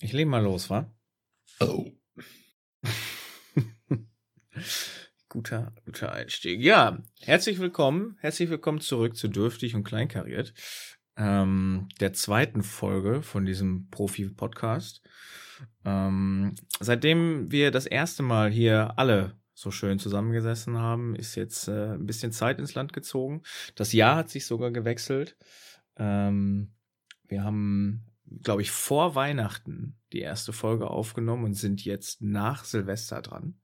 Ich lege mal los, wa? Oh. guter, guter Einstieg. Ja, herzlich willkommen. Herzlich willkommen zurück zu Dürftig und Kleinkariert. Ähm, der zweiten Folge von diesem Profi-Podcast. Ähm, seitdem wir das erste Mal hier alle so schön zusammengesessen haben, ist jetzt äh, ein bisschen Zeit ins Land gezogen. Das Jahr hat sich sogar gewechselt. Ähm, wir haben glaube ich, vor Weihnachten die erste Folge aufgenommen und sind jetzt nach Silvester dran.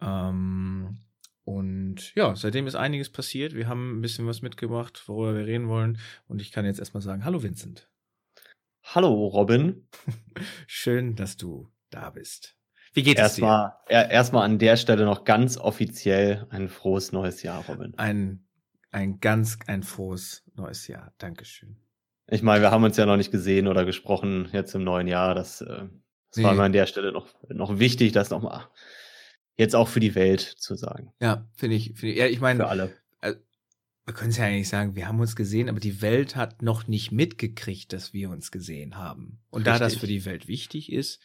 Ähm, und ja, seitdem ist einiges passiert. Wir haben ein bisschen was mitgebracht, worüber wir reden wollen. Und ich kann jetzt erstmal sagen, hallo Vincent. Hallo Robin. Schön, dass du da bist. Wie geht erstmal, es dir? Erstmal an der Stelle noch ganz offiziell ein frohes neues Jahr, Robin. Ein, ein ganz, ein frohes neues Jahr. Dankeschön. Ich meine, wir haben uns ja noch nicht gesehen oder gesprochen jetzt im neuen Jahr. Das, äh, das nee. war mir an der Stelle noch, noch wichtig, das nochmal jetzt auch für die Welt zu sagen. Ja, finde ich, find ich. Ja, ich meine. Für alle. Äh, wir können es ja eigentlich sagen, wir haben uns gesehen, aber die Welt hat noch nicht mitgekriegt, dass wir uns gesehen haben. Und Richtig. da das für die Welt wichtig ist,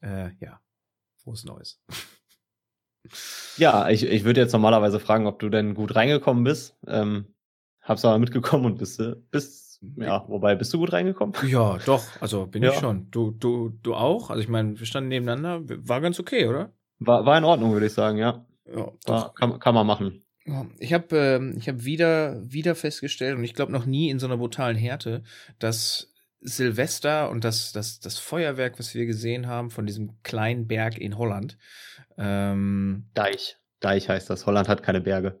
äh, ja, frohes Neues. Ja, ich, ich würde jetzt normalerweise fragen, ob du denn gut reingekommen bist. Ähm, hab's aber mitgekommen und bist, bist ja, wobei, bist du gut reingekommen? Ja, doch, also bin ja. ich schon. Du, du, du auch? Also ich meine, wir standen nebeneinander, war ganz okay, oder? War, war in Ordnung, würde ich sagen, ja. Ja, doch. kann, kann man machen. Ich habe äh, ich hab wieder, wieder festgestellt, und ich glaube noch nie in so einer brutalen Härte, dass Silvester und das, das, das Feuerwerk, was wir gesehen haben von diesem kleinen Berg in Holland. Ähm, Deich. Deich heißt das. Holland hat keine Berge.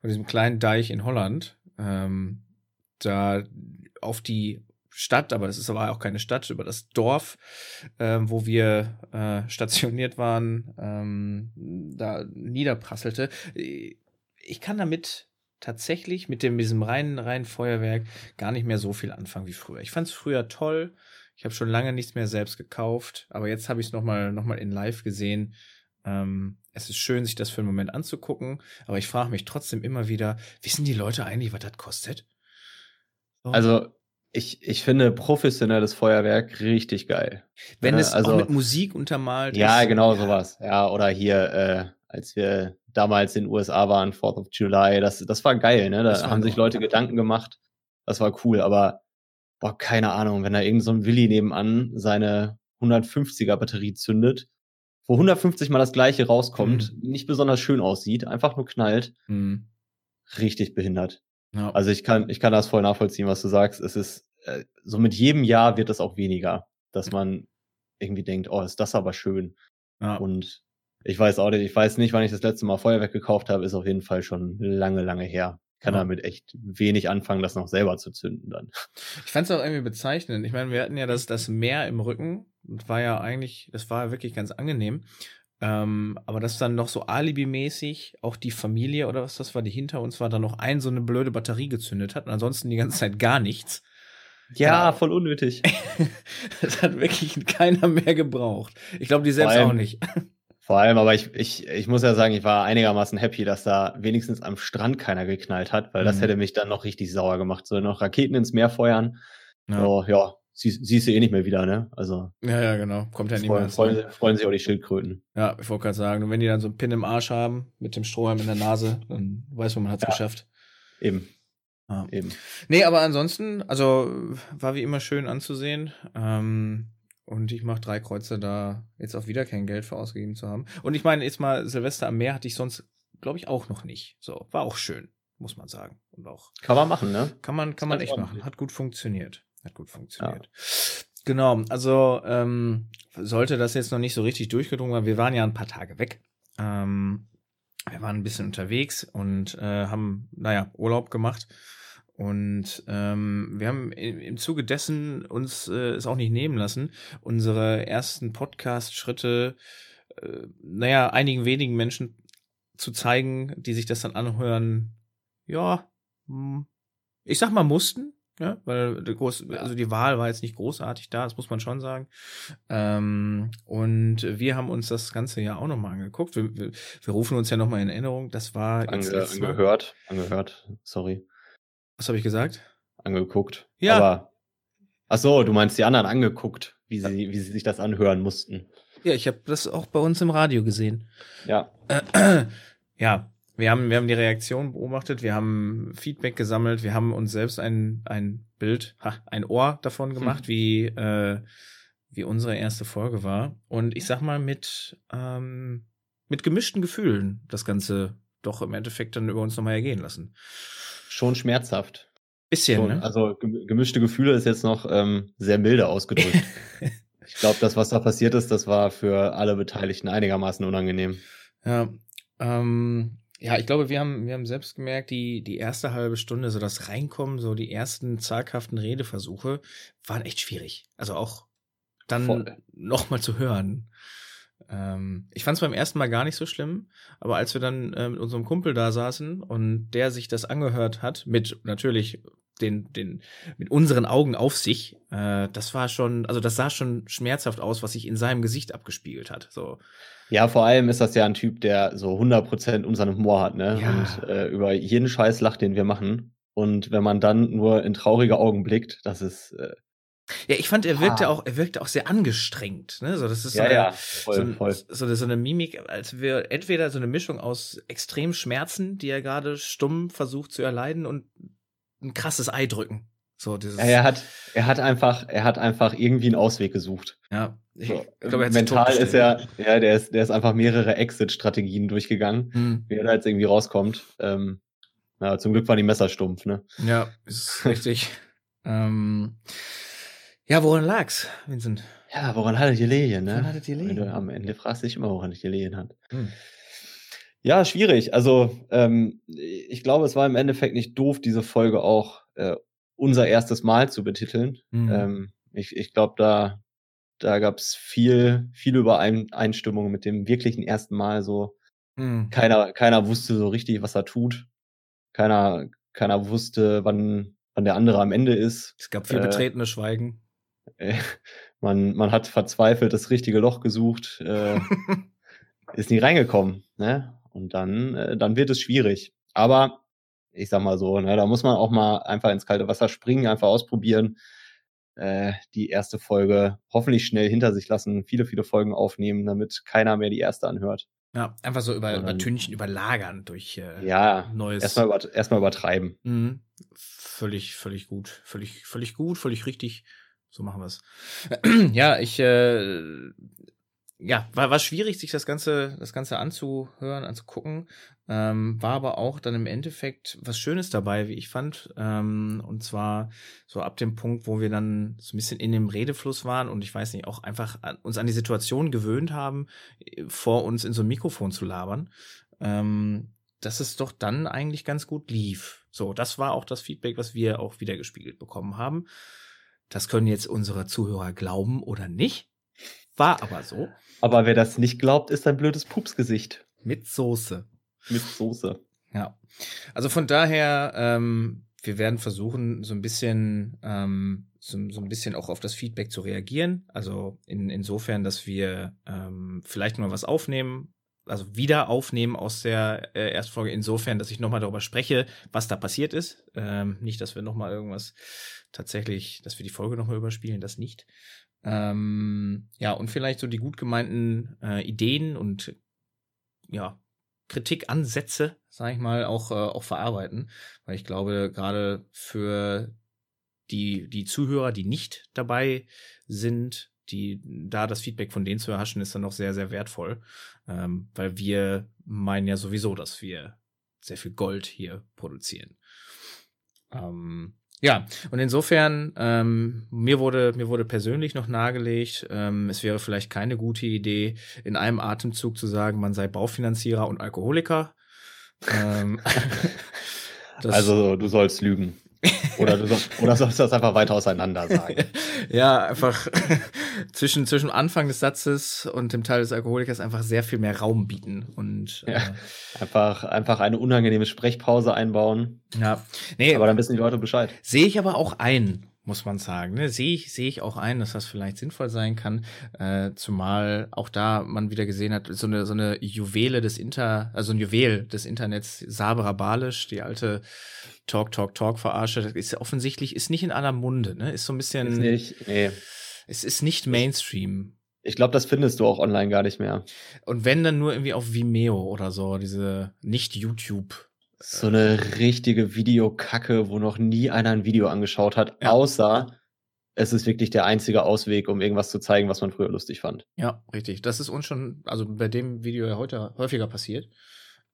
Von diesem kleinen Deich in Holland. Ähm, da auf die Stadt, aber ist aber auch keine Stadt, über das Dorf, äh, wo wir äh, stationiert waren, ähm, da niederprasselte. Ich kann damit tatsächlich mit dem diesem reinen reinen Feuerwerk gar nicht mehr so viel anfangen wie früher. Ich fand es früher toll. Ich habe schon lange nichts mehr selbst gekauft, aber jetzt habe ich es noch mal noch mal in Live gesehen. Ähm, es ist schön, sich das für einen Moment anzugucken, aber ich frage mich trotzdem immer wieder, wissen die Leute eigentlich, was das kostet? So. Also ich, ich finde professionelles Feuerwerk richtig geil. Wenn es also, auch mit Musik untermalt ja, ist. Genau ja, genau sowas. Ja, oder hier, äh, als wir damals in den USA waren, 4th of July, das, das war geil, ne? Da haben sich Leute Gedanken gemacht. Das war cool, aber boah, keine Ahnung, wenn da irgend so ein Willi nebenan seine 150er Batterie zündet, wo 150 mal das gleiche rauskommt, mhm. nicht besonders schön aussieht, einfach nur knallt, mhm. richtig behindert. Ja. Also ich kann, ich kann das voll nachvollziehen, was du sagst. Es ist, äh, so mit jedem Jahr wird es auch weniger, dass man irgendwie denkt, oh, ist das aber schön. Ja. Und ich weiß auch nicht, ich weiß nicht, wann ich das letzte Mal Feuerwerk gekauft habe, ist auf jeden Fall schon lange, lange her. Kann damit echt wenig anfangen, das noch selber zu zünden dann. Ich fand es auch irgendwie bezeichnend. Ich meine, wir hatten ja das, das Meer im Rücken. Das war ja eigentlich, das war wirklich ganz angenehm. Ähm, aber das dann noch so alibimäßig auch die Familie oder was das war, die hinter uns war, dann noch ein so eine blöde Batterie gezündet hat und ansonsten die ganze Zeit gar nichts. Ja, ja. voll unnötig. das hat wirklich keiner mehr gebraucht. Ich glaube, die selbst allem, auch nicht. Vor allem, aber ich, ich, ich muss ja sagen, ich war einigermaßen happy, dass da wenigstens am Strand keiner geknallt hat, weil mhm. das hätte mich dann noch richtig sauer gemacht. So noch Raketen ins Meer feuern. Ja, so, ja sie, siehst du eh nicht mehr wieder, ne? Also. Ja, ja, genau. Kommt ja nicht freuen, mehr. Freuen, freuen sich auch die Schildkröten. Ja, ich wollte gerade sagen, und wenn die dann so einen Pin im Arsch haben, mit dem Strohhalm in der Nase, dann weiß man, man hat's ja. geschafft. Eben. Ah. Eben. Nee, aber ansonsten, also war wie immer schön anzusehen. Ähm, und ich mache drei Kreuze da, jetzt auch wieder kein Geld für ausgegeben zu haben. Und ich meine, jetzt mal Silvester am Meer hatte ich sonst, glaube ich, auch noch nicht. So, war auch schön, muss man sagen. Und auch. Kann man machen, ne? Kann man, kann man echt machen. Hat gut funktioniert. Hat gut funktioniert. Ja. Genau, also ähm, sollte das jetzt noch nicht so richtig durchgedrungen werden, wir waren ja ein paar Tage weg. Ähm, wir waren ein bisschen unterwegs und äh, haben, naja, Urlaub gemacht. Und ähm, wir haben im Zuge dessen uns äh, es auch nicht nehmen lassen, unsere ersten Podcast-Schritte, äh, naja, einigen wenigen Menschen zu zeigen, die sich das dann anhören, ja, hm, ich sag mal mussten, ja, weil groß, also die Wahl war jetzt nicht großartig da, das muss man schon sagen. Ähm, und wir haben uns das ganze ja auch nochmal angeguckt. Wir, wir, wir, rufen uns ja nochmal in Erinnerung. Das war Ange, angehört, angehört, sorry. Was habe ich gesagt? Angeguckt. Ja. Aber, ach so, du meinst die anderen angeguckt. wie sie, wie sie sich das anhören mussten. Ja, ich habe das auch bei uns im Radio gesehen. Ja. ja, wir haben, wir haben die Reaktion beobachtet, wir haben Feedback gesammelt, wir haben uns selbst ein, ein Bild, ha, ein Ohr davon hm. gemacht, hm. wie, äh, wie unsere erste Folge war. Und ich sag mal, mit, ähm, mit gemischten Gefühlen das Ganze doch im Endeffekt dann über uns nochmal ergehen lassen. Schon schmerzhaft. Bisschen, Schon, ne? Also gemischte Gefühle ist jetzt noch ähm, sehr milde ausgedrückt. ich glaube, das, was da passiert ist, das war für alle Beteiligten einigermaßen unangenehm. Ja, ähm, ja, ich glaube, wir haben, wir haben selbst gemerkt, die, die erste halbe Stunde, so das Reinkommen, so die ersten zaghaften Redeversuche, waren echt schwierig. Also auch dann nochmal zu hören. Ähm, ich fand es beim ersten Mal gar nicht so schlimm, aber als wir dann äh, mit unserem Kumpel da saßen und der sich das angehört hat, mit natürlich den, den, mit unseren Augen auf sich, äh, das war schon, also das sah schon schmerzhaft aus, was sich in seinem Gesicht abgespiegelt hat. So. Ja, vor allem ist das ja ein Typ, der so 100% unseren Humor hat, ne? Ja. Und äh, über jeden Scheiß lacht, den wir machen. Und wenn man dann nur in traurige Augen blickt, das ist. Äh, ja, ich fand, er wirkte ah. auch, er wirkte auch sehr angestrengt, ne? So, das ist so, ja, eine, ja, voll, so, voll. So, so, eine Mimik, als wir entweder so eine Mischung aus extremen Schmerzen, die er gerade stumm versucht zu erleiden und ein krasses Ei drücken. So, dieses ja, er hat, er hat einfach, er hat einfach irgendwie einen Ausweg gesucht. Ja. Ich so, glaube, mental ist er, ja, der ist, der ist einfach mehrere Exit-Strategien durchgegangen, hm. wie er da jetzt irgendwie rauskommt. Ähm, ja, zum Glück war die Messer stumpf, ne? Ja, ist richtig. ähm, ja, woran lag's, Vincent? Ja, woran hattet ihr Lehen, ne? Woran hattet ihr Lehen? Am Ende fragst du dich immer, woran ich Lehen hat. Hm. Ja, schwierig. Also, ähm, ich glaube, es war im Endeffekt nicht doof, diese Folge auch äh, unser erstes Mal zu betiteln. Mhm. Ähm, ich ich glaube, da, da gab es viel, viel Übereinstimmung mit dem wirklichen ersten Mal. So mhm. keiner, keiner wusste so richtig, was er tut. Keiner, keiner wusste, wann, wann der andere am Ende ist. Es gab viel äh, betretene Schweigen. Äh, man, man hat verzweifelt das richtige Loch gesucht, äh, ist nie reingekommen. Ne? Und dann, äh, dann wird es schwierig. Aber ich sag mal so, ne, da muss man auch mal einfach ins kalte Wasser springen, einfach ausprobieren. Äh, die erste Folge hoffentlich schnell hinter sich lassen, viele, viele Folgen aufnehmen, damit keiner mehr die erste anhört. Ja, einfach so über, über Tünchen überlagern durch äh, ja, neues. Erstmal über, erstmal übertreiben. Mhm. Völlig, völlig gut. Völlig, völlig gut, völlig richtig. So machen wir es. ja, ich äh, ja, war, war schwierig, sich das Ganze, das Ganze anzuhören, anzugucken. Ähm, war aber auch dann im Endeffekt was Schönes dabei, wie ich fand. Ähm, und zwar so ab dem Punkt, wo wir dann so ein bisschen in dem Redefluss waren und ich weiß nicht, auch einfach an, uns an die Situation gewöhnt haben, vor uns in so ein Mikrofon zu labern. Ähm, dass es doch dann eigentlich ganz gut lief. So, das war auch das Feedback, was wir auch wieder gespiegelt bekommen haben. Das können jetzt unsere Zuhörer glauben oder nicht. War aber so. Aber wer das nicht glaubt, ist ein blödes Pupsgesicht. Mit Soße. Mit Soße. Ja. Also von daher, ähm, wir werden versuchen, so ein bisschen, ähm, so, so, ein bisschen auch auf das Feedback zu reagieren. Also in, insofern, dass wir ähm, vielleicht mal was aufnehmen, also wieder aufnehmen aus der äh, Erstfolge, insofern, dass ich nochmal darüber spreche, was da passiert ist. Ähm, nicht, dass wir nochmal irgendwas tatsächlich, dass wir die Folge nochmal überspielen, das nicht. Ähm, ja, und vielleicht so die gut gemeinten äh, Ideen und ja, Kritikansätze, sag ich mal, auch, äh, auch verarbeiten. Weil ich glaube, gerade für die, die Zuhörer, die nicht dabei sind, die da das Feedback von denen zu erhaschen, ist dann noch sehr, sehr wertvoll. Ähm, weil wir meinen ja sowieso, dass wir sehr viel Gold hier produzieren. Ähm, ja, und insofern, ähm, mir wurde, mir wurde persönlich noch nahegelegt, ähm, es wäre vielleicht keine gute Idee, in einem Atemzug zu sagen, man sei Baufinanzierer und Alkoholiker. ähm, also du sollst lügen. Oder du sollst, oder sollst das einfach weiter auseinander sagen. ja, einfach zwischen, zwischen Anfang des Satzes und dem Teil des Alkoholikers einfach sehr viel mehr Raum bieten. Und ja, äh, einfach, einfach eine unangenehme Sprechpause einbauen. Ja. Nee, aber dann wissen die Leute Bescheid. Sehe ich aber auch ein muss man sagen. Ne? Sehe ich, sehe ich auch ein, dass das vielleicht sinnvoll sein kann. Äh, zumal auch da man wieder gesehen hat, so eine, so eine Juwele des Inter, also ein Juwel des Internets, Sabra Balisch, die alte Talk, Talk, Talk verarsche, das ist offensichtlich, ist nicht in aller Munde, ne? Ist so ein bisschen. Ist nicht, nee. Es ist nicht Mainstream. Ich glaube, das findest du auch online gar nicht mehr. Und wenn dann nur irgendwie auf Vimeo oder so, diese nicht YouTube. So eine richtige Videokacke, wo noch nie einer ein Video angeschaut hat, ja. außer es ist wirklich der einzige Ausweg, um irgendwas zu zeigen, was man früher lustig fand. Ja, richtig. Das ist uns schon, also bei dem Video ja heute häufiger passiert.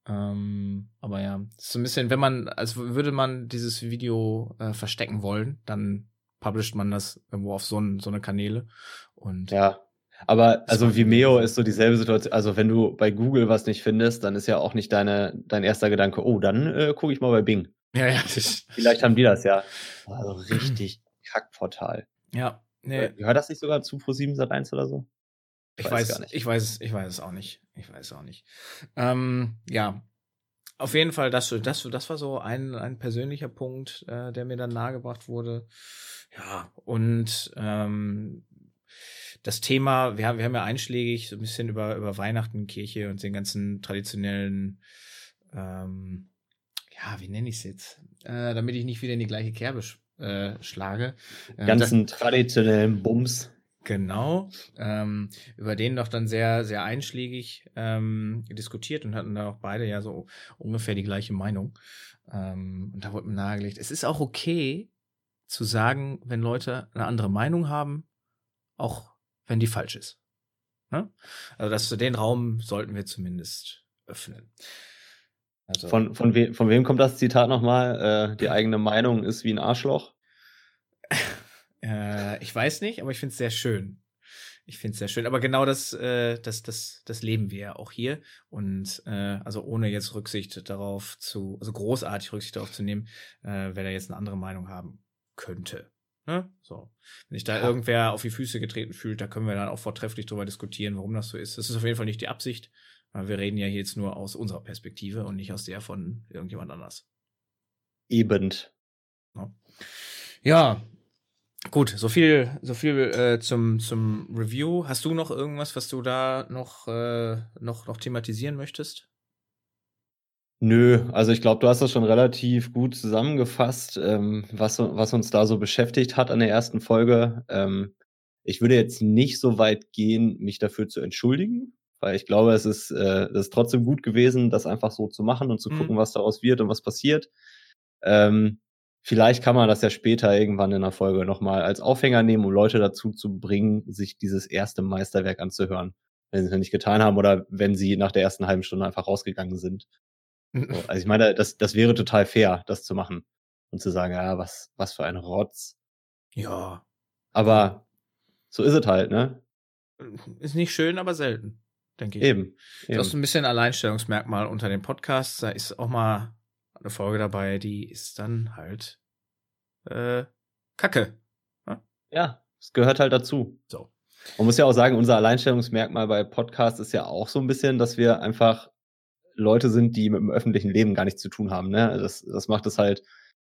Ähm, aber ja, so ein bisschen, wenn man, als würde man dieses Video äh, verstecken wollen, dann publisht man das irgendwo auf so, ein, so eine Kanäle. Und ja, aber also Vimeo ist so dieselbe Situation. Also wenn du bei Google was nicht findest, dann ist ja auch nicht deine, dein erster Gedanke, oh, dann äh, gucke ich mal bei Bing. Ja, ja. Vielleicht haben die das ja. Also richtig Kackportal. Ja. Nee. Äh, gehört das nicht sogar zu Pro7 Sat 1 oder so? Ich, ich weiß, weiß gar nicht. Ich weiß, ich weiß es auch nicht. Ich weiß es auch nicht. Ähm, ja. Auf jeden Fall, das, das, das war so ein, ein persönlicher Punkt, äh, der mir dann nahegebracht wurde. Ja, und ähm, das Thema, wir haben, wir haben ja einschlägig so ein bisschen über, über Weihnachten, Kirche und den ganzen traditionellen, ähm, ja, wie nenne ich es jetzt? Äh, damit ich nicht wieder in die gleiche Kerbe äh, schlage. Äh, ganzen das, traditionellen Bums. Genau, ähm, über den doch dann sehr, sehr einschlägig ähm, diskutiert und hatten da auch beide ja so ungefähr die gleiche Meinung. Ähm, und da wurde mir nahegelegt, es ist auch okay zu sagen, wenn Leute eine andere Meinung haben, auch wenn die falsch ist. Ne? Also das, den Raum sollten wir zumindest öffnen. Also, von, von, we von wem kommt das Zitat nochmal? Äh, die eigene Meinung ist wie ein Arschloch? äh, ich weiß nicht, aber ich finde es sehr schön. Ich finde es sehr schön. Aber genau das, äh, das, das, das leben wir ja auch hier. Und äh, also ohne jetzt Rücksicht darauf zu, also großartig Rücksicht darauf zu nehmen, äh, wer da jetzt eine andere Meinung haben könnte. Ne? So. Wenn sich da ja. irgendwer auf die Füße getreten fühlt, da können wir dann auch vortrefflich drüber diskutieren, warum das so ist. Das ist auf jeden Fall nicht die Absicht. Wir reden ja jetzt nur aus unserer Perspektive und nicht aus der von irgendjemand anders. Eben. Ja, ja gut, so viel, so viel äh, zum, zum Review. Hast du noch irgendwas, was du da noch, äh, noch, noch thematisieren möchtest? Nö, also ich glaube, du hast das schon relativ gut zusammengefasst, ähm, was, was uns da so beschäftigt hat an der ersten Folge. Ähm, ich würde jetzt nicht so weit gehen, mich dafür zu entschuldigen, weil ich glaube, es ist, äh, es ist trotzdem gut gewesen, das einfach so zu machen und zu mhm. gucken, was daraus wird und was passiert. Ähm, vielleicht kann man das ja später irgendwann in der Folge nochmal als Aufhänger nehmen, um Leute dazu zu bringen, sich dieses erste Meisterwerk anzuhören, wenn sie es nicht getan haben oder wenn sie nach der ersten halben Stunde einfach rausgegangen sind. So, also ich meine, das, das wäre total fair, das zu machen und zu sagen, ja, was, was für ein Rotz. Ja. Aber so ist es halt, ne? Ist nicht schön, aber selten denke ich. Eben. eben. Das ist ein bisschen Alleinstellungsmerkmal unter den Podcasts. Da ist auch mal eine Folge dabei, die ist dann halt äh, Kacke. Ja, ja es gehört halt dazu. So. Man muss ja auch sagen, unser Alleinstellungsmerkmal bei Podcasts ist ja auch so ein bisschen, dass wir einfach Leute sind, die mit dem öffentlichen Leben gar nichts zu tun haben. Ne? Das, das macht es halt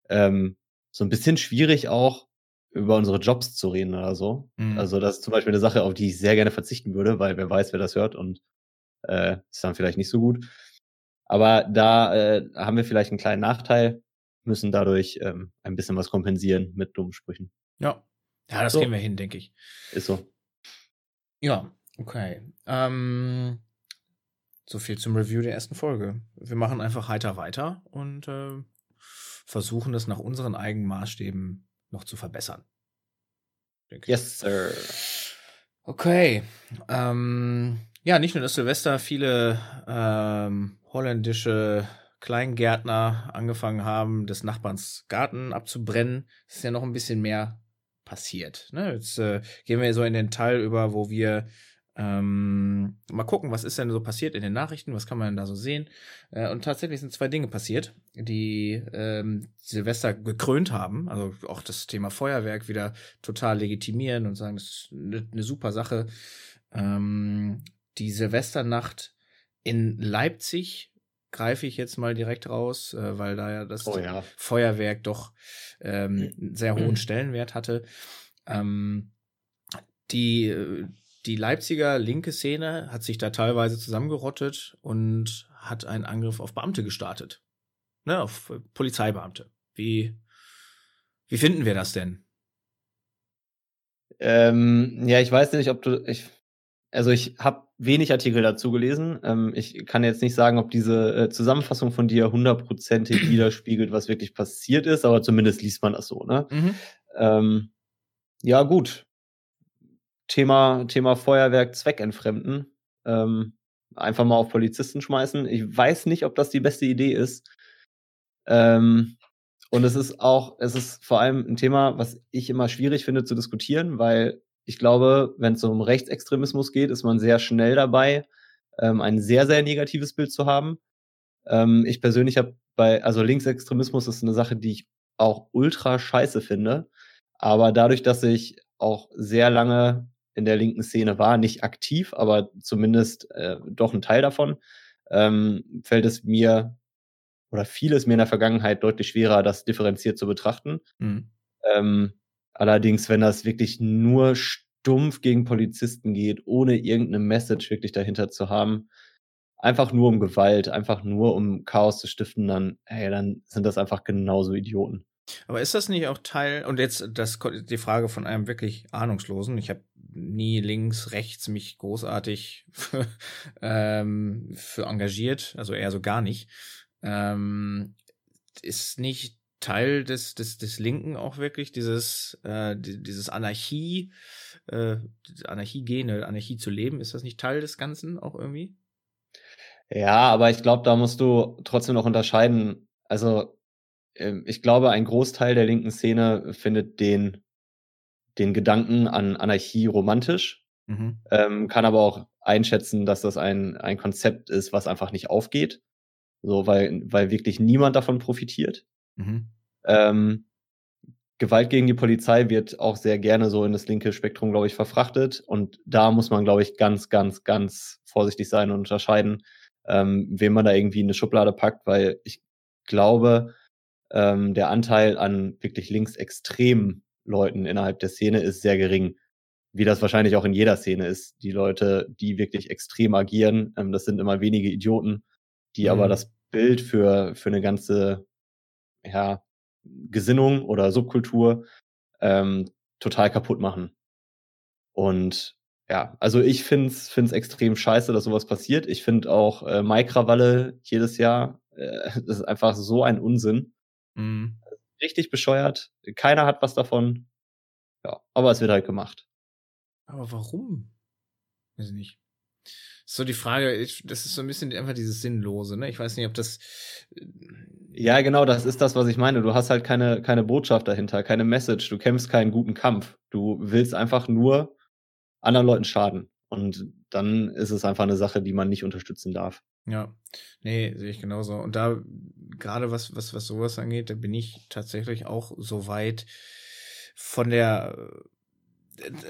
ähm, so ein bisschen schwierig auch, über unsere Jobs zu reden oder so. Mhm. Also das ist zum Beispiel eine Sache, auf die ich sehr gerne verzichten würde, weil wer weiß, wer das hört und äh, ist dann vielleicht nicht so gut. Aber da äh, haben wir vielleicht einen kleinen Nachteil, müssen dadurch ähm, ein bisschen was kompensieren mit dummen Sprüchen. Ja, ja, das so. gehen wir hin, denke ich. Ist so. Ja, okay. Ähm, so viel zum Review der ersten Folge. Wir machen einfach heiter weiter und äh, versuchen das nach unseren eigenen Maßstäben noch zu verbessern. Yes, sir. Okay. Ähm, ja, nicht nur, dass Silvester viele ähm, holländische Kleingärtner angefangen haben, des Nachbarns Garten abzubrennen, ist ja noch ein bisschen mehr passiert. Ne? Jetzt äh, gehen wir so in den Teil über, wo wir ähm, mal gucken, was ist denn so passiert in den Nachrichten, was kann man denn da so sehen. Äh, und tatsächlich sind zwei Dinge passiert, die ähm, Silvester gekrönt haben. Also auch das Thema Feuerwerk wieder total legitimieren und sagen, das ist eine, eine super Sache. Ähm, die Silvesternacht in Leipzig greife ich jetzt mal direkt raus, äh, weil da ja das oh, ja. Feuerwerk doch ähm, einen sehr hohen Stellenwert hatte. Ähm, die äh, die Leipziger linke Szene hat sich da teilweise zusammengerottet und hat einen Angriff auf Beamte gestartet. Ne, auf Polizeibeamte. Wie, wie finden wir das denn? Ähm, ja, ich weiß nicht, ob du. Ich, also ich habe wenig Artikel dazu gelesen. Ähm, ich kann jetzt nicht sagen, ob diese äh, Zusammenfassung von dir hundertprozentig widerspiegelt, was wirklich passiert ist, aber zumindest liest man das so, ne? Mhm. Ähm, ja, gut. Thema, Thema Feuerwerk zweckentfremden. Ähm, einfach mal auf Polizisten schmeißen. Ich weiß nicht, ob das die beste Idee ist. Ähm, und es ist auch, es ist vor allem ein Thema, was ich immer schwierig finde zu diskutieren, weil ich glaube, wenn es um Rechtsextremismus geht, ist man sehr schnell dabei, ähm, ein sehr, sehr negatives Bild zu haben. Ähm, ich persönlich habe bei, also Linksextremismus ist eine Sache, die ich auch ultra scheiße finde. Aber dadurch, dass ich auch sehr lange in der linken Szene war, nicht aktiv, aber zumindest äh, doch ein Teil davon, ähm, fällt es mir oder fiel es mir in der Vergangenheit deutlich schwerer, das differenziert zu betrachten. Mhm. Ähm, allerdings, wenn das wirklich nur stumpf gegen Polizisten geht, ohne irgendeine Message wirklich dahinter zu haben, einfach nur um Gewalt, einfach nur um Chaos zu stiften, dann, hey, dann sind das einfach genauso Idioten. Aber ist das nicht auch Teil, und jetzt das, die Frage von einem wirklich Ahnungslosen, ich habe nie links, rechts mich großartig für, ähm, für engagiert, also eher so gar nicht. Ähm, ist nicht Teil des, des, des Linken auch wirklich dieses, äh, dieses Anarchie, äh, Anarchie-Gene, Anarchie zu leben, ist das nicht Teil des Ganzen auch irgendwie? Ja, aber ich glaube, da musst du trotzdem noch unterscheiden. Also, ähm, ich glaube, ein Großteil der linken Szene findet den, den Gedanken an Anarchie romantisch, mhm. ähm, kann aber auch einschätzen, dass das ein, ein Konzept ist, was einfach nicht aufgeht. So, weil, weil wirklich niemand davon profitiert. Mhm. Ähm, Gewalt gegen die Polizei wird auch sehr gerne so in das linke Spektrum, glaube ich, verfrachtet. Und da muss man, glaube ich, ganz, ganz, ganz vorsichtig sein und unterscheiden, ähm, wem man da irgendwie in eine Schublade packt, weil ich glaube, ähm, der Anteil an wirklich linksextremen Leuten innerhalb der Szene ist sehr gering. Wie das wahrscheinlich auch in jeder Szene ist. Die Leute, die wirklich extrem agieren, ähm, das sind immer wenige Idioten die mhm. aber das Bild für, für eine ganze ja, Gesinnung oder Subkultur ähm, total kaputt machen. Und ja, also ich finde es find's extrem scheiße, dass sowas passiert. Ich finde auch äh, Mai-Krawalle jedes Jahr, äh, das ist einfach so ein Unsinn. Mhm. Richtig bescheuert. Keiner hat was davon. Ja, aber es wird halt gemacht. Aber warum? Weiß ich nicht so die Frage, ich, das ist so ein bisschen einfach dieses Sinnlose, ne? Ich weiß nicht, ob das. Ja, genau, das ist das, was ich meine. Du hast halt keine, keine Botschaft dahinter, keine Message. Du kämpfst keinen guten Kampf. Du willst einfach nur anderen Leuten schaden. Und dann ist es einfach eine Sache, die man nicht unterstützen darf. Ja, nee, sehe ich genauso. Und da, gerade was, was, was sowas angeht, da bin ich tatsächlich auch so weit von der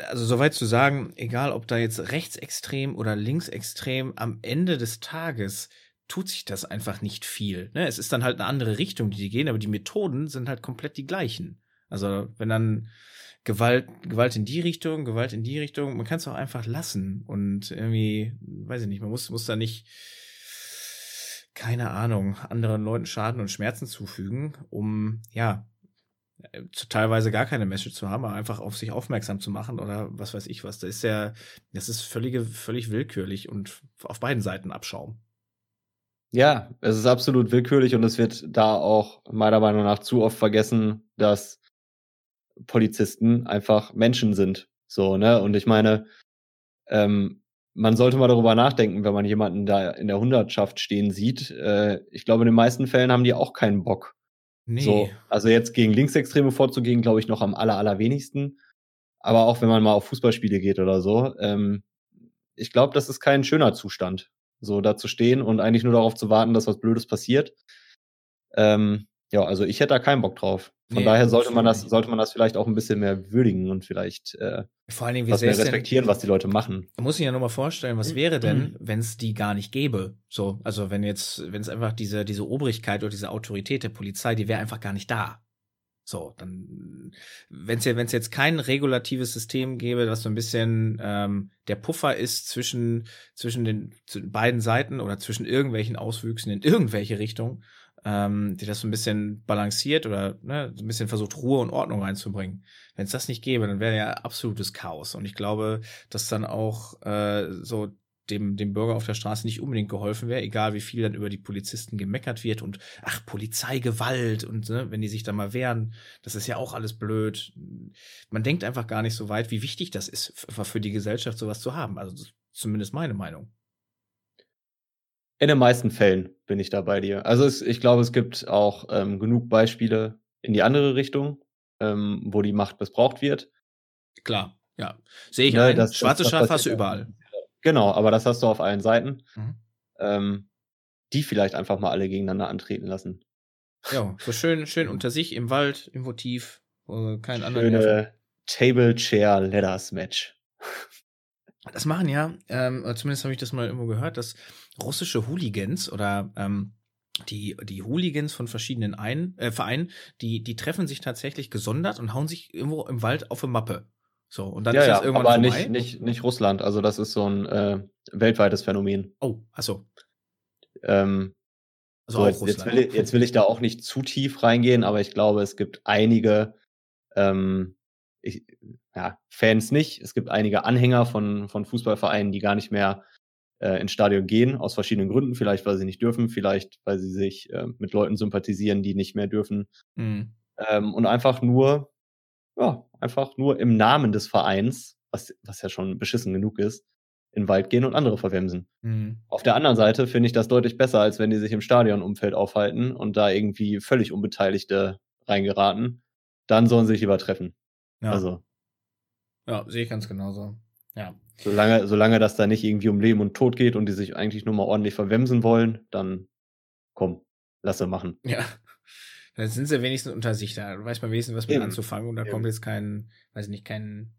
also soweit zu sagen, egal ob da jetzt rechtsextrem oder linksextrem, am Ende des Tages tut sich das einfach nicht viel. Ne? Es ist dann halt eine andere Richtung, die die gehen, aber die Methoden sind halt komplett die gleichen. Also wenn dann Gewalt, Gewalt in die Richtung, Gewalt in die Richtung, man kann es auch einfach lassen und irgendwie, weiß ich nicht, man muss, muss da nicht, keine Ahnung, anderen Leuten Schaden und Schmerzen zufügen, um, ja, teilweise gar keine Message zu haben, aber einfach auf sich aufmerksam zu machen oder was weiß ich was. Das ist ja, das ist völlige, völlig willkürlich und auf beiden Seiten Abschaum. Ja, es ist absolut willkürlich und es wird da auch meiner Meinung nach zu oft vergessen, dass Polizisten einfach Menschen sind. So, ne? Und ich meine, ähm, man sollte mal darüber nachdenken, wenn man jemanden da in der Hundertschaft stehen sieht. Äh, ich glaube, in den meisten Fällen haben die auch keinen Bock, Nee. So, also jetzt gegen Linksextreme vorzugehen, glaube ich, noch am aller, allerwenigsten. Aber auch wenn man mal auf Fußballspiele geht oder so, ähm, ich glaube, das ist kein schöner Zustand, so da zu stehen und eigentlich nur darauf zu warten, dass was Blödes passiert. Ähm, ja, also ich hätte da keinen Bock drauf. Von nee, daher sollte man das, sollte man das vielleicht auch ein bisschen mehr würdigen und vielleicht äh, Vor allen Dingen, wie was mehr respektieren, denn, was die Leute machen. Man muss sich ja nur mal vorstellen, was wäre denn, mhm. wenn es die gar nicht gäbe? So, also wenn jetzt, wenn es einfach diese, diese Obrigkeit oder diese Autorität der Polizei, die wäre einfach gar nicht da. So, dann, wenn es ja, wenn es jetzt kein regulatives System gäbe, was so ein bisschen ähm, der Puffer ist zwischen zwischen den beiden Seiten oder zwischen irgendwelchen Auswüchsen in irgendwelche Richtungen, ähm, die das so ein bisschen balanciert oder ne, so ein bisschen versucht, Ruhe und Ordnung reinzubringen. Wenn es das nicht gäbe, dann wäre ja absolutes Chaos. Und ich glaube, dass dann auch äh, so dem, dem Bürger auf der Straße nicht unbedingt geholfen wäre, egal wie viel dann über die Polizisten gemeckert wird und ach, Polizeigewalt und ne, wenn die sich da mal wehren, das ist ja auch alles blöd. Man denkt einfach gar nicht so weit, wie wichtig das ist, für die Gesellschaft sowas zu haben. Also zumindest meine Meinung. In den meisten Fällen bin ich da bei dir. Also es, ich glaube, es gibt auch ähm, genug Beispiele in die andere Richtung, ähm, wo die Macht missbraucht wird. Klar, ja. Sehe ich ne, ein. Das, Schwarze das Schaf hast du überall. Genau, aber das hast du auf allen Seiten. Mhm. Ähm, die vielleicht einfach mal alle gegeneinander antreten lassen. Ja, so schön, schön unter sich im Wald, tief, wo kein anderer. Schöne Table Chair Leathers Match. Das machen ja, ähm, zumindest habe ich das mal irgendwo gehört, dass russische Hooligans oder ähm, die, die Hooligans von verschiedenen Ein äh, Vereinen, die, die treffen sich tatsächlich gesondert und hauen sich irgendwo im Wald auf eine Mappe. So, und dann ja, ist das ja, irgendwann aber vorbei. nicht, nicht, nicht Russland. Also, das ist so ein äh, weltweites Phänomen. Oh, achso. Ähm, also so, jetzt, jetzt, will ich, jetzt will ich da auch nicht zu tief reingehen, aber ich glaube, es gibt einige ähm, ich, ja, Fans nicht. Es gibt einige Anhänger von, von Fußballvereinen, die gar nicht mehr äh, ins Stadion gehen, aus verschiedenen Gründen. Vielleicht, weil sie nicht dürfen, vielleicht, weil sie sich äh, mit Leuten sympathisieren, die nicht mehr dürfen. Mhm. Ähm, und einfach nur ja, einfach nur im Namen des Vereins, was, was ja schon beschissen genug ist, in den Wald gehen und andere verwemsen. Mhm. Auf der anderen Seite finde ich das deutlich besser, als wenn die sich im Stadionumfeld aufhalten und da irgendwie völlig Unbeteiligte reingeraten. Dann sollen sie sich lieber treffen. Ja. Also. Ja, sehe ich ganz genauso. Ja. Solange, solange das da nicht irgendwie um Leben und Tod geht und die sich eigentlich nur mal ordentlich verwemsen wollen, dann komm, lass sie machen. Ja. Da sind sie wenigstens unter sich, da weiß man wenigstens, was mit Eben. anzufangen und da kommt jetzt kein, weiß nicht, kein,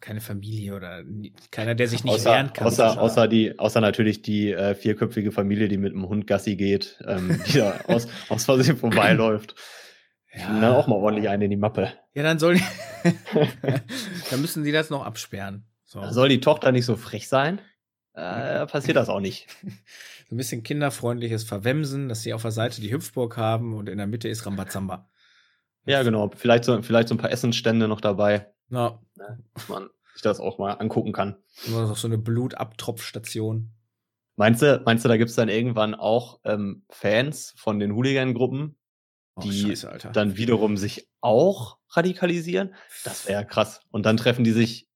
keine Familie oder keiner, der sich nicht außer, wehren kann. Außer, außer, die, außer natürlich die äh, vierköpfige Familie, die mit dem Hund Gassi geht, ähm, die da aus, aus Versehen vorbeiläuft. Ja. dann auch mal ordentlich eine in die Mappe. Ja, dann soll dann müssen sie das noch absperren. So. Soll die Tochter nicht so frech sein? Äh, passiert das auch nicht. so ein bisschen kinderfreundliches Verwemsen, dass sie auf der Seite die Hüpfburg haben und in der Mitte ist Rambazamba. Ja, genau. Vielleicht so, vielleicht so ein paar Essensstände noch dabei. Ja. Ne, dass man sich das auch mal angucken kann. Oder auch so eine Blutabtropfstation. Meinst du, meinst du, da gibt's dann irgendwann auch ähm, Fans von den Hooligan-Gruppen, oh, die Scheiße, dann wiederum sich auch radikalisieren? Das wäre krass. Und dann treffen die sich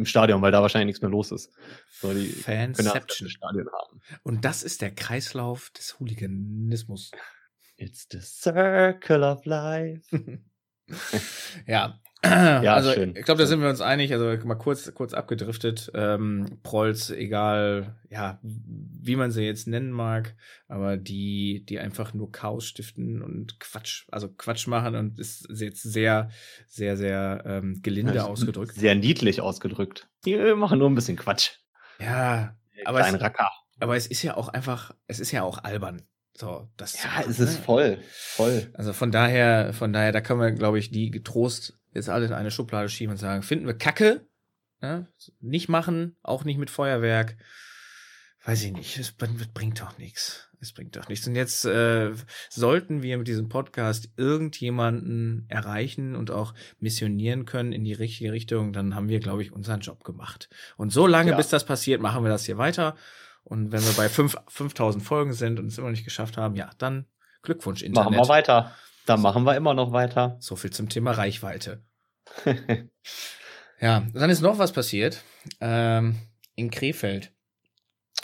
im Stadion, weil da wahrscheinlich nichts mehr los ist. So, die Fanception. Stadion haben. Und das ist der Kreislauf des Hooliganismus. It's the circle of life. ja, ja, also schön. ich glaube, da sind wir uns einig. Also mal kurz, kurz abgedriftet. Ähm, Prolls, egal, ja, wie man sie jetzt nennen mag, aber die, die einfach nur Chaos stiften und Quatsch, also Quatsch machen und ist jetzt sehr, sehr, sehr ähm, gelinde ja, ausgedrückt. Sehr niedlich ausgedrückt. Die machen nur ein bisschen Quatsch. Ja, aber es, aber es ist ja auch einfach, es ist ja auch albern. So, das ja, es ist ne? voll, voll. Also von daher, von daher, da können wir, glaube ich, die getrost jetzt alles in eine Schublade schieben und sagen, finden wir Kacke, ne? nicht machen, auch nicht mit Feuerwerk. Weiß ich nicht, es bringt doch nichts. Es bringt doch nichts. Und jetzt äh, sollten wir mit diesem Podcast irgendjemanden erreichen und auch missionieren können in die richtige Richtung, dann haben wir, glaube ich, unseren Job gemacht. Und so lange, ja. bis das passiert, machen wir das hier weiter. Und wenn wir bei fünf, 5000 Folgen sind und es immer nicht geschafft haben, ja, dann Glückwunsch, Internet. Machen wir weiter. Dann machen wir immer noch weiter. So viel zum Thema Reichweite. ja, dann ist noch was passiert. Ähm, in Krefeld.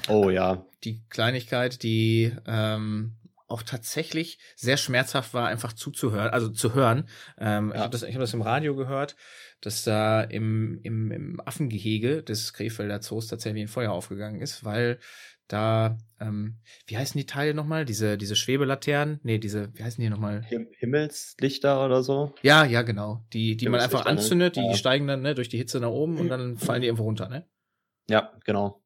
Oh ja. Die Kleinigkeit, die ähm, auch tatsächlich sehr schmerzhaft war, einfach zuzuhören, also zu hören. Ähm, ja. Ich habe das, ich hab das im Radio gehört, dass da im, im, im Affengehege des Krefelder Zoos tatsächlich ein Feuer aufgegangen ist, weil da, ähm, wie heißen die Teile nochmal? Diese, diese Schwebelaternen? Nee, diese, wie heißen die nochmal? Him Himmelslichter oder so? Ja, ja, genau. Die, die man einfach ne? anzündet, die, ja. die steigen dann ne, durch die Hitze nach oben und dann fallen die irgendwo runter, ne? Ja, genau.